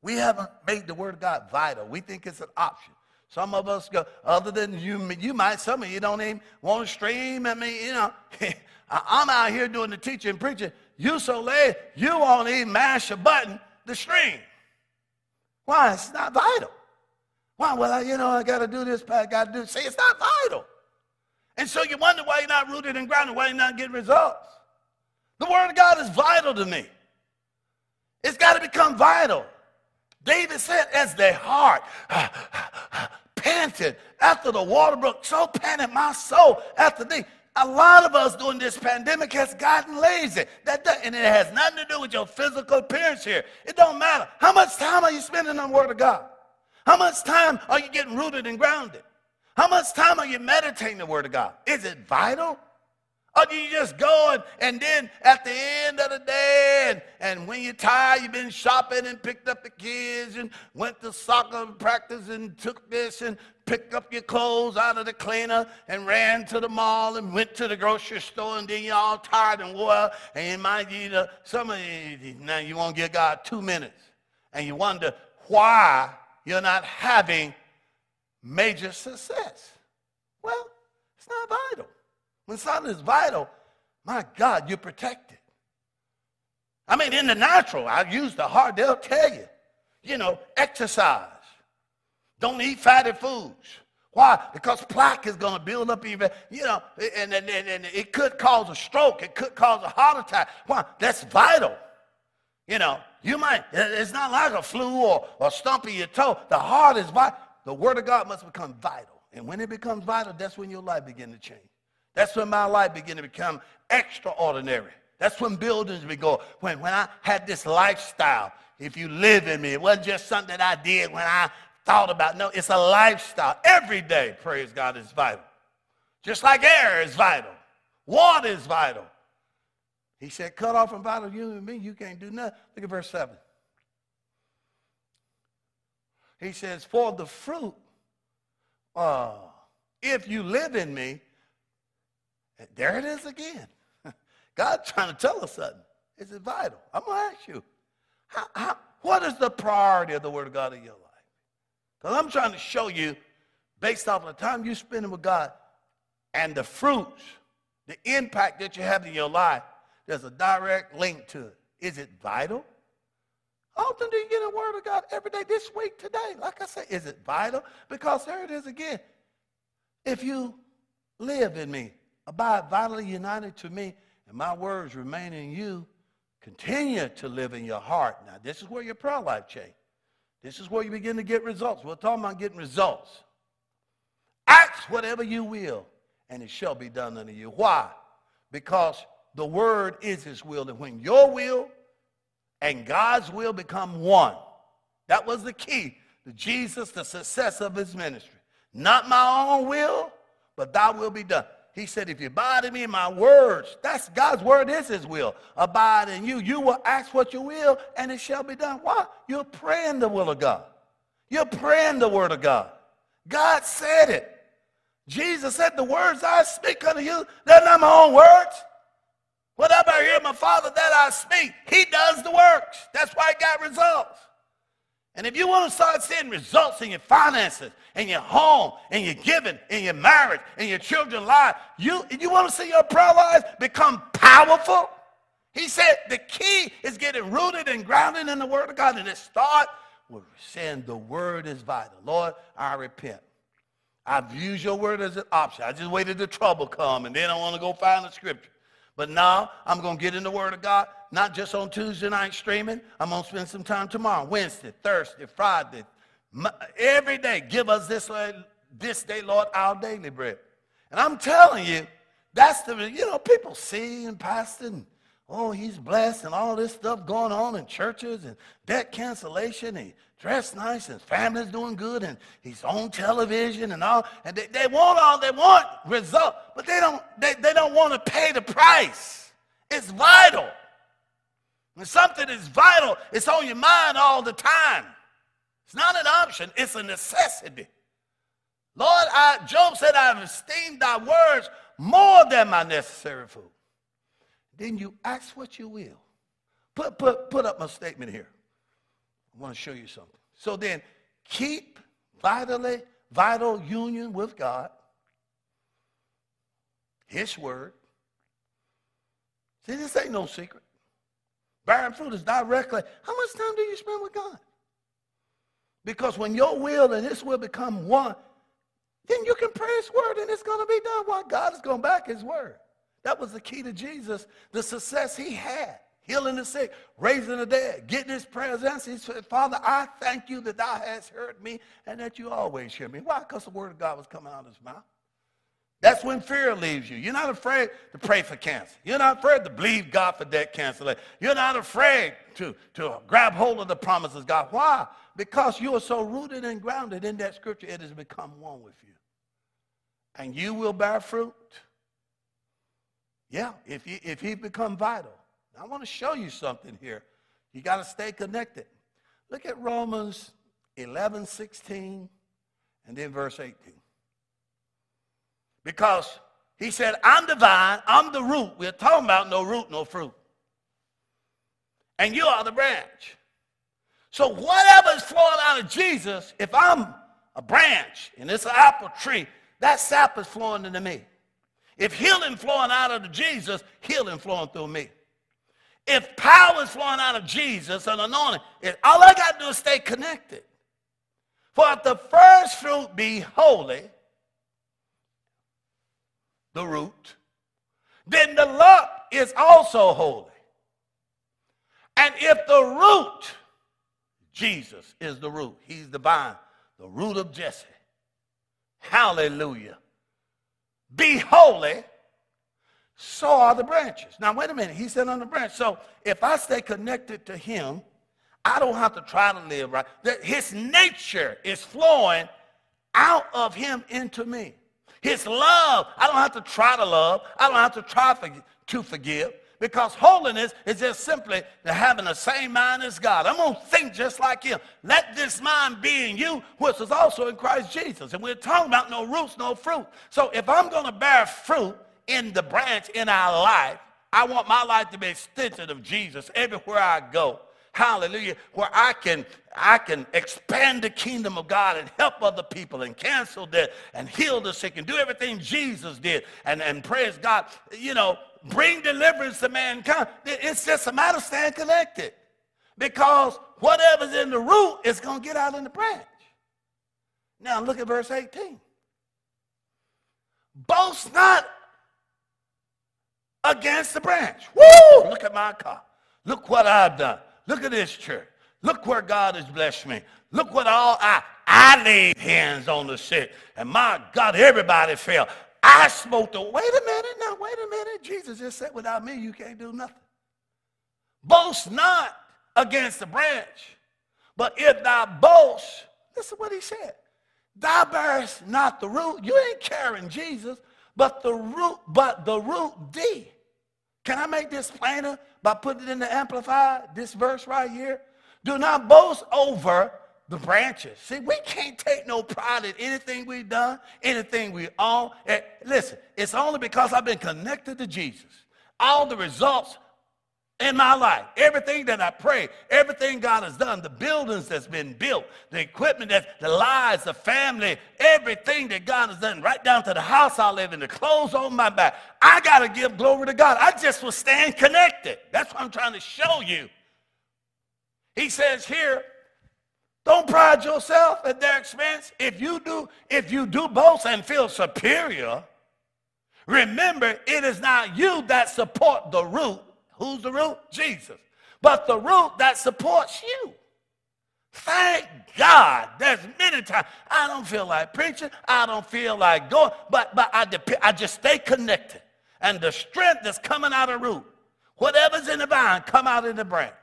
We haven't made the word of God vital. We think it's an option. Some of us go, other than you, you might, some of you don't even want to stream. I mean, you know, [laughs] I'm out here doing the teaching and preaching. You so late, you won't even mash a button to stream. Why? It's not vital. Why? Well, I, you know, I got to do this, I got to do. See, it's not vital. And so you wonder why you're not rooted and grounded, why you're not getting results. The Word of God is vital to me. It's got to become vital. David said, as the heart uh, uh, uh, panted after the water brook, so panted my soul after thee a lot of us during this pandemic has gotten lazy. That, that, and it has nothing to do with your physical appearance here. It don't matter. How much time are you spending on the Word of God? How much time are you getting rooted and grounded? How much time are you meditating the Word of God? Is it vital? Or do you just go and, and then at the end of the day, and, and when you're tired, you've been shopping and picked up the kids and went to soccer practice and took this and picked up your clothes out of the cleaner and ran to the mall and went to the grocery store and then you're all tired and out and you might you know some of you now you won't give God two minutes and you wonder why you're not having major success. Well, it's not vital. When something is vital, my God, you're protected. I mean, in the natural, I use the heart, they'll tell you, you know, exercise. Don't eat fatty foods. Why? Because plaque is going to build up even, you know, and, and, and it could cause a stroke. It could cause a heart attack. Why? That's vital. You know, you might, it's not like a flu or, or stumping your toe. The heart is vital. The word of God must become vital. And when it becomes vital, that's when your life begins to change. That's when my life began to become extraordinary. That's when buildings began. When, when I had this lifestyle, if you live in me, it wasn't just something that I did when I thought about. No, it's a lifestyle. Every day, praise God, is vital. Just like air is vital. Water is vital. He said, cut off from vital and me, you can't do nothing. Look at verse 7. He says, for the fruit, uh, if you live in me, there it is again. [laughs] God's trying to tell us something. Is it vital? I'm going to ask you, how, how, what is the priority of the Word of God in your life? Because I'm trying to show you, based off of the time you're spending with God and the fruits, the impact that you have in your life, there's a direct link to it. Is it vital? How often do you get a word of God every day this week, today? Like I said, is it vital? Because there it is again. If you live in me, abide vitally united to me, and my words remain in you, continue to live in your heart. Now, this is where your prayer life change. This is where you begin to get results. We're talking about getting results. Ask whatever you will, and it shall be done unto you. Why? Because the word is his will. And when your will and God's will become one, that was the key to Jesus, the success of his ministry. Not my own will, but thy will be done. He said, if you abide in me my words, that's God's word is his will. Abide in you. You will ask what you will, and it shall be done. Why? You're praying the will of God. You're praying the word of God. God said it. Jesus said, the words I speak unto you, they're not my own words. Whatever I hear my Father that I speak, he does the works. That's why I got results. And if you want to start seeing results in your finances, in your home, in your giving, in your marriage, in your children's life, you, you want to see your prayer become powerful? He said the key is getting rooted and grounded in the Word of God. And it starts with saying the Word is vital. Lord, I repent. I've used your Word as an option. I just waited the trouble come, and then I want to go find the Scripture. But now I'm going to get in the Word of God, not just on Tuesday night streaming. I'm going to spend some time tomorrow, Wednesday, Thursday, Friday. Every day, give us this, uh, this day, Lord, our daily bread. And I'm telling you, that's the, you know, people see and pastor and, oh, he's blessed and all this stuff going on in churches and debt cancellation. He dressed nice and family's doing good and he's on television and all. And they, they want all, they want result, but they don't, they, they don't want to pay the price. It's vital. When something is vital, it's on your mind all the time. It's not an option, it's a necessity. Lord, I, Job said, I've esteemed thy words more than my necessary food. Then you ask what you will. Put, put, put up my statement here. I want to show you something. So then, keep vitally, vital union with God, His Word. See, this ain't no secret. Bearing fruit is directly, how much time do you spend with God? Because when your will and His will become one, then you can pray His Word and it's going to be done. Why? God is going back His Word. That was the key to Jesus, the success He had healing the sick, raising the dead, getting his answered. He said, Father, I thank you that thou hast heard me and that you always hear me. Why? Because the word of God was coming out of his mouth. That's when fear leaves you. You're not afraid to pray for cancer. You're not afraid to believe God for debt cancellation. You're not afraid to, to grab hold of the promises God. Why? Because you are so rooted and grounded in that scripture, it has become one with you. And you will bear fruit. Yeah, if you, if he become vital. I want to show you something here. You got to stay connected. Look at Romans 11, 16, and then verse 18. Because he said, I'm the vine, I'm the root. We're talking about no root, no fruit. And you are the branch. So whatever is flowing out of Jesus, if I'm a branch and it's an apple tree, that sap is flowing into me. If healing flowing out of Jesus, healing flowing through me. If power is flowing out of Jesus and anointing, all I got to do is stay connected. For if the first fruit be holy, the root, then the lump is also holy. And if the root, Jesus is the root, he's the vine, the root of Jesse, hallelujah, be holy, so are the branches. Now, wait a minute. He said on the branch. So if I stay connected to him, I don't have to try to live right. His nature is flowing out of him into me. His love, I don't have to try to love. I don't have to try to forgive because holiness is just simply having the same mind as God. I'm going to think just like him. Let this mind be in you, which is also in Christ Jesus. And we're talking about no roots, no fruit. So if I'm going to bear fruit in the branch in our life, I want my life to be extension of Jesus everywhere I go hallelujah, where I can, I can expand the kingdom of God and help other people and cancel death and heal the sick and do everything Jesus did and, and praise God, you know, bring deliverance to mankind. It's just a matter of staying connected because whatever's in the root is to get out in the branch. Now look at verse 18. Boast not against the branch. Woo! Look at my car. Look what I've done. Look at this church. Look where God has blessed me. Look what all I I laid hands on the sick. And my God, everybody fell. I spoke to, wait a minute now, wait a minute. Jesus just said, without me, you can't do nothing. Boast not against the branch, but if thou boast, this is what he said. Thou bearest not the root. You ain't carrying Jesus, but the root, but the root D. Can I make this plainer? by putting it in the Amplified, this verse right here. Do not boast over the branches. See, we can't take no pride in anything we've done, anything we own. And listen, it's only because I've been connected to Jesus. All the results in my life, everything that I pray, everything God has done, the buildings that's been built, the equipment that the lives, the family, everything that God has done, right down to the house I live in, the clothes on my back. I got to give glory to God. I just was staying connected. That's what I'm trying to show you. He says here, don't pride yourself at their expense. If you do, if you do boast and feel superior, remember it is not you that support the root Who's the root? Jesus. But the root that supports you. Thank God. There's many times I don't feel like preaching. I don't feel like going, but but I dep- I just stay connected. And the strength that's coming out of root, whatever's in the vine, come out in the branch.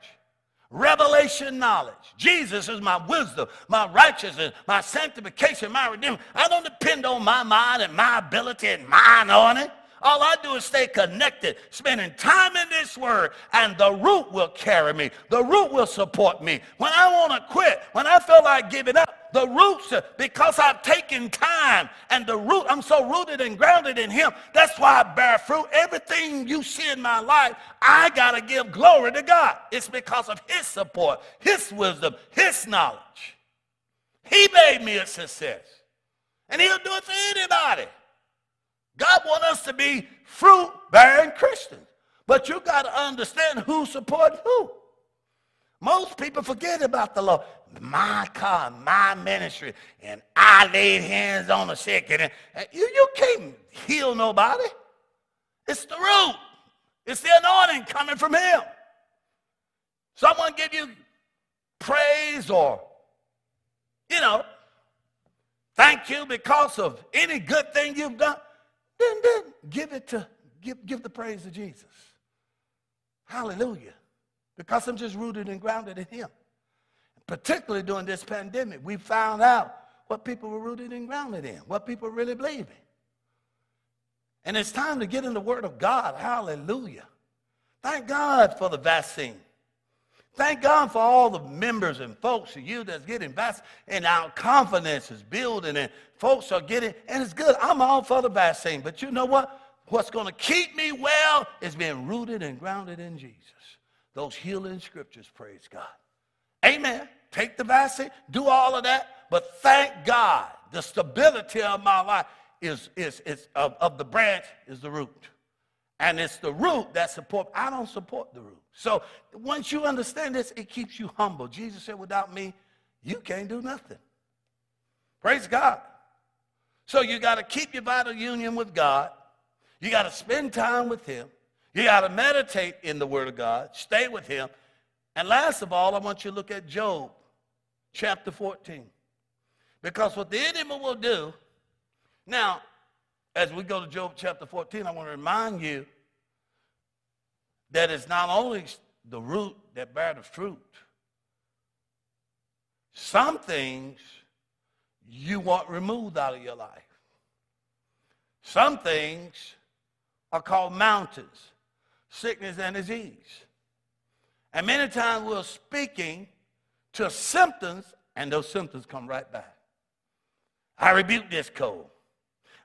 Revelation knowledge. Jesus is my wisdom, my righteousness, my sanctification, my redemption. I don't depend on my mind and my ability and my anointing. All I do is stay connected, spending time in this word, and the root will carry me. The root will support me. When I want to quit, when I feel like giving up, the roots, because I've taken time and the root, I'm so rooted and grounded in Him. That's why I bear fruit. Everything you see in my life, I got to give glory to God. It's because of His support, His wisdom, His knowledge. He made me a success. And He'll do it for anybody. God wants us to be fruit bearing Christians. But you got to understand who supports who. Most people forget about the Lord. My car, my ministry, and I laid hands on the sick. And uh, you, you can't heal nobody. It's the root. It's the anointing coming from him. Someone give you praise or, you know, thank you because of any good thing you've done. Then, then give it to, give, give the praise to Jesus. Hallelujah. Because I'm just rooted and grounded in him. Particularly during this pandemic, we found out what people were rooted and grounded in, what people really believe in. And it's time to get in the Word of God. Hallelujah. Thank God for the vaccine. Thank God for all the members and folks of you that's getting vaccinated, and our confidence is building, and folks are getting, and it's good. I'm all for the vaccine, but you know what? What's going to keep me well is being rooted and grounded in Jesus. Those healing scriptures, praise God. Amen. Take the vaccine, do all of that, but thank God the stability of my life is, is, is of, of the branch is the root. And it's the root that support. I don't support the root. So once you understand this, it keeps you humble. Jesus said, without me, you can't do nothing. Praise God. So you got to keep your vital union with God. You got to spend time with him. You got to meditate in the word of God. Stay with him. And last of all, I want you to look at Job chapter 14. Because what the enemy will do, now, as we go to Job chapter 14, I want to remind you that it's not only the root that bear the fruit, some things you want removed out of your life. Some things are called mountains, sickness and disease. And many times we're speaking to symptoms, and those symptoms come right back. I rebuke this cold.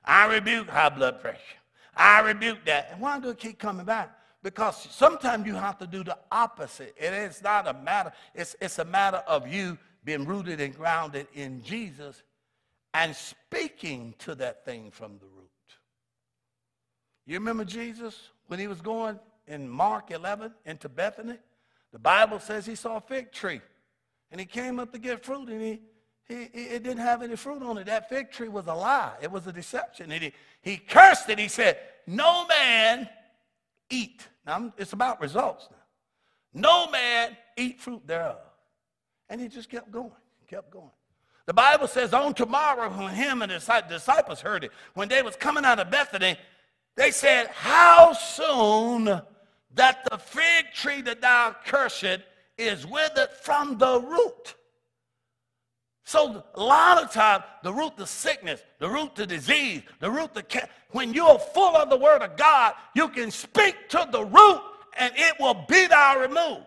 I rebuke high blood pressure. I rebuke that. And why do it keep coming back? Because sometimes you have to do the opposite. It is not a matter, it's, it's a matter of you being rooted and grounded in Jesus and speaking to that thing from the root. You remember Jesus when he was going in Mark 11 into Bethany? The Bible says he saw a fig tree and he came up to get fruit and he, he, it didn't have any fruit on it. That fig tree was a lie. It was a deception. And he, he cursed it. He said, no man eat. Now, it's about results now. No man eat fruit thereof. And he just kept going, kept going. The Bible says on tomorrow when him and his disciples heard it, when they was coming out of Bethany, they said, how soon that the fig tree that thou cursed is withered from the root. So a lot of times, the root to sickness, the root to disease, the root to ca- when you're full of the word of God, you can speak to the root and it will be thou removed.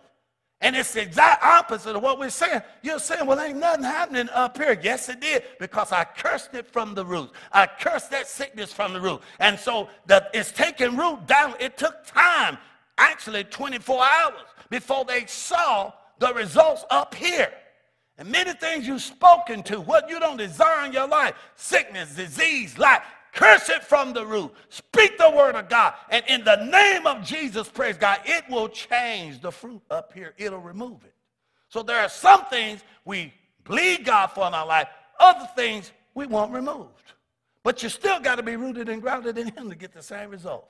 And it's the exact opposite of what we're saying. You're saying, well, ain't nothing happening up here. Yes, it did, because I cursed it from the root. I cursed that sickness from the root. And so the, it's taking root down. It took time, actually 24 hours, before they saw the results up here. And many things you've spoken to, what you don't desire in your life, sickness, disease, lack, curse it from the root. Speak the word of God. And in the name of Jesus, praise God, it will change the fruit up here. It'll remove it. So there are some things we believe God for in our life, other things we want removed. But you still got to be rooted and grounded in Him to get the same results.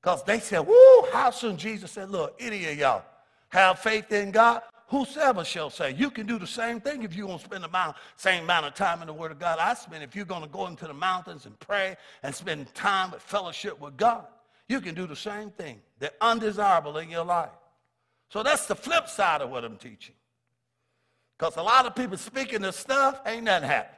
Because they said, Woo, how soon? Jesus said, Look, any of y'all have faith in God, whosoever shall say. You can do the same thing if you want to spend the amount, same amount of time in the Word of God I spend. If you're going to go into the mountains and pray and spend time with fellowship with God, you can do the same thing. They're undesirable in your life. So that's the flip side of what I'm teaching. Because a lot of people speaking this stuff, ain't nothing happening.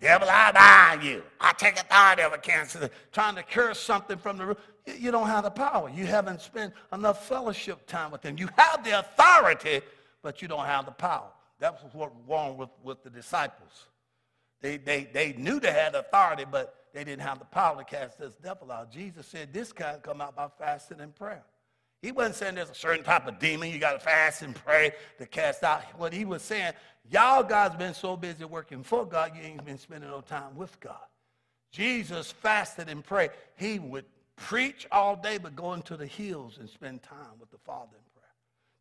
Devil, I bind you. I take authority over cancer. Trying to curse something from the root. You don't have the power. You haven't spent enough fellowship time with them. You have the authority, but you don't have the power. That was what wrong with, with the disciples. They, they, they knew they had authority, but they didn't have the power to cast this devil out. Jesus said this kind come out by fasting and prayer. He wasn't saying there's a certain type of demon you got to fast and pray to cast out. What he was saying, y'all guys been so busy working for God, you ain't been spending no time with God. Jesus fasted and prayed. He would preach all day, but go into the hills and spend time with the Father in prayer.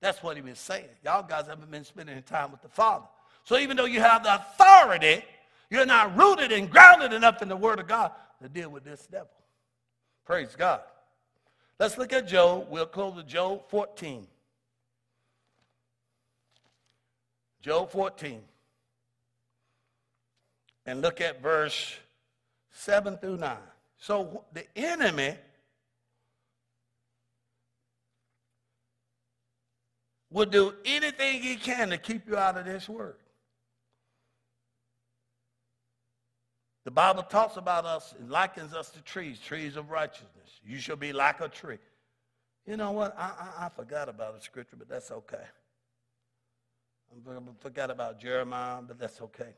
That's what he was saying. Y'all guys haven't been spending time with the Father. So even though you have the authority, you're not rooted and grounded enough in the Word of God to deal with this devil. Praise God. Let's look at Job. We'll close with Job 14. Job 14. And look at verse 7 through 9. So the enemy will do anything he can to keep you out of this word. The Bible talks about us and likens us to trees, trees of righteousness. You shall be like a tree. You know what? I, I, I forgot about the scripture, but that's okay. I forgot about Jeremiah, but that's okay.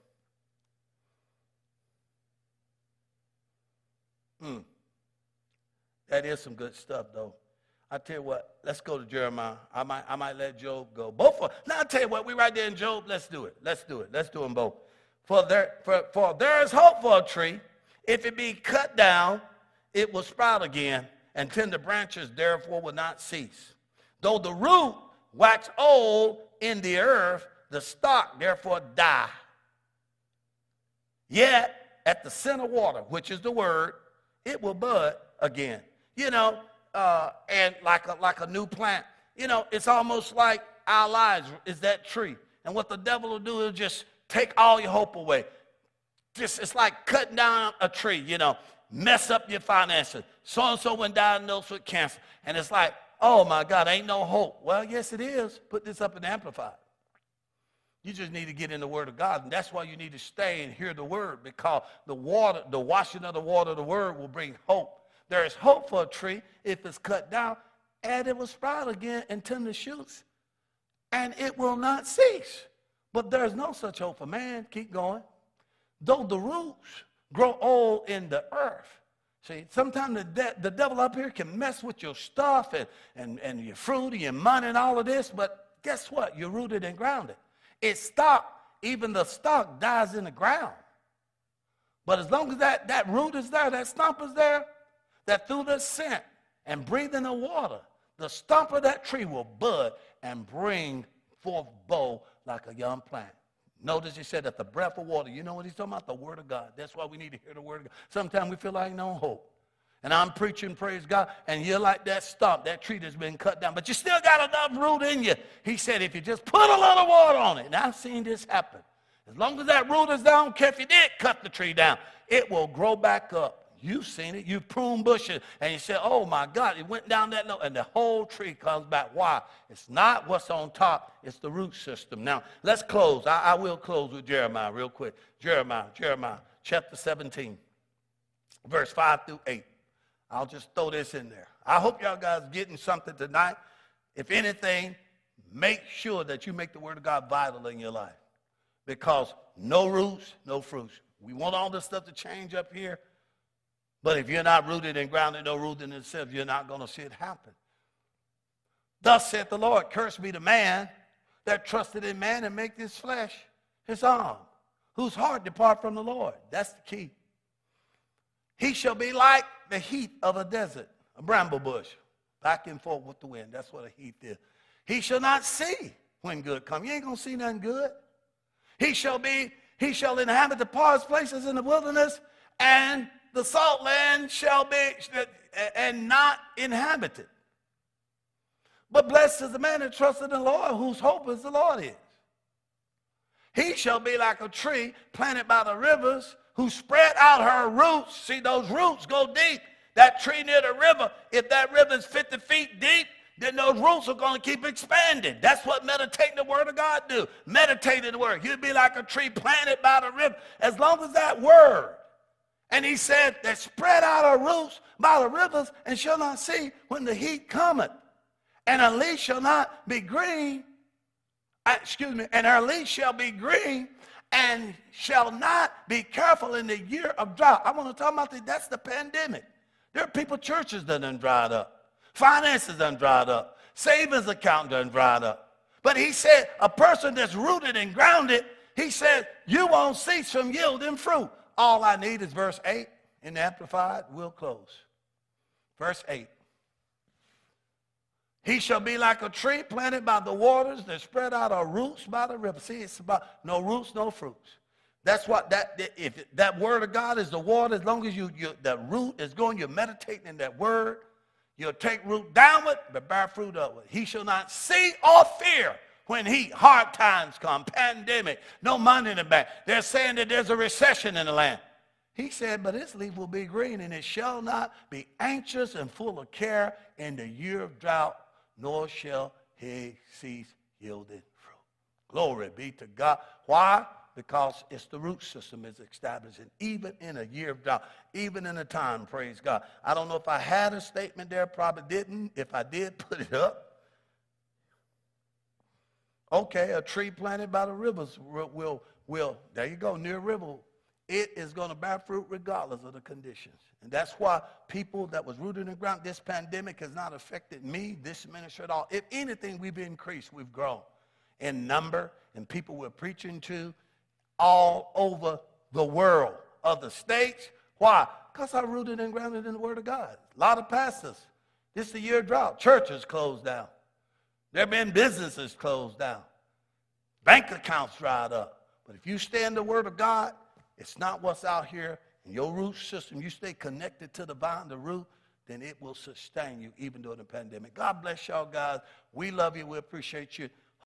Hmm. That is some good stuff, though. I tell you what, let's go to Jeremiah. I might, I might let Job go. Both of now I tell you what, we right there in Job. Let's do it. Let's do it. Let's do them both. For there, for, for there is hope for a tree. If it be cut down, it will sprout again, and tender branches therefore will not cease. Though the root wax old in the earth, the stock therefore die. Yet at the center water, which is the word, it will bud again. You know, uh, and like a, like a new plant. You know, it's almost like our lives is that tree. And what the devil will do is just take all your hope away. Just it's like cutting down a tree, you know. mess up your finances. So and so went diagnosed with cancer. And it's like, oh my God, ain't no hope. Well, yes, it is. Put this up and amplify. You just need to get in the Word of God. And that's why you need to stay and hear the Word because the water, the washing of the water of the Word will bring hope. There is hope for a tree if it's cut down and it will sprout again and tender shoots and it will not cease. But there's no such hope for man. Keep going. Though the roots grow old in the earth. See, sometimes the, de- the devil up here can mess with your stuff and, and, and your fruit and your money and all of this, but guess what? You're rooted and grounded. It's stock, even the stock dies in the ground. But as long as that, that root is there, that stump is there, that through the scent and breathing the water, the stump of that tree will bud and bring forth bough like a young plant. Notice he said that the breath of water, you know what he's talking about? The word of God. That's why we need to hear the word of God. Sometimes we feel like no hope. And I'm preaching, praise God, and you're like that stump, that tree that's been cut down, but you still got enough root in you. He said, if you just put a little water on it, and I've seen this happen. As long as that root is down, care if you did cut the tree down, it will grow back up. You've seen it. You prune bushes, and you say, oh my God, it went down that low, and the whole tree comes back. Why? It's not what's on top, it's the root system. Now, let's close. I, I will close with Jeremiah real quick. Jeremiah, Jeremiah, chapter 17, verse 5 through 8. I'll just throw this in there. I hope y'all guys getting something tonight. If anything, make sure that you make the word of God vital in your life. Because no roots, no fruits. We want all this stuff to change up here. But if you're not rooted and grounded, no rooted in itself, you're not going to see it happen. Thus saith the Lord, curse be the man that trusted in man and make his flesh his arm, whose heart depart from the Lord. That's the key. He shall be like the heat of a desert, a bramble bush, back and forth with the wind. That's what a heat is. He shall not see when good come. You ain't gonna see nothing good. He shall be, he shall inhabit the poorest places in the wilderness, and the salt land shall be and not inhabited. But blessed is the man that trusts in the Lord, whose hope is the Lord is. He shall be like a tree planted by the rivers, who spread out her roots. See, those roots go deep. That tree near the river, if that river is 50 feet deep, then those roots are going to keep expanding. That's what meditating the word of God do. Meditating the word. You'd be like a tree planted by the river. As long as that word and he said, that spread out our roots by the rivers and shall not see when the heat cometh. And our leaf shall not be green, uh, excuse me, and our leaves shall be green and shall not be careful in the year of drought. I want to talk about that. That's the pandemic. There are people, churches that done dried up. Finances done dried up. Savings account done dried up. But he said, a person that's rooted and grounded, he said, you won't cease from yielding fruit. All I need is verse 8 in the Amplified. We'll close. Verse 8. He shall be like a tree planted by the waters that spread out our roots by the river. See, it's about no roots, no fruits. That's what that if that word of God is the water, as long as you, you the root is going, you're meditating in that word, you'll take root downward, but bear fruit upward. He shall not see or fear when heat, hard times come, pandemic, no money in the bank. They're saying that there's a recession in the land. He said, but its leaf will be green, and it shall not be anxious and full of care in the year of drought, nor shall he cease yielding fruit. Glory be to God. Why? Because it's the root system is establishing, even in a year of drought, even in a time, praise God. I don't know if I had a statement there, probably didn't. If I did, [laughs] put it up. Okay, a tree planted by the rivers will, will, will there you go, near a river, it is going to bear fruit regardless of the conditions. And that's why people that was rooted in the ground, this pandemic has not affected me, this ministry at all. If anything, we've increased, we've grown in number and people we're preaching to all over the world, other states. Why? Because I'm rooted and grounded in the Word of God. A lot of pastors. This is the year drought. Churches closed down. There have been businesses closed down. Bank accounts dried up. But if you stay in the Word of God, it's not what's out here in your root system. You stay connected to the vine, the root, then it will sustain you even during the pandemic. God bless y'all, guys. We love you. We appreciate you.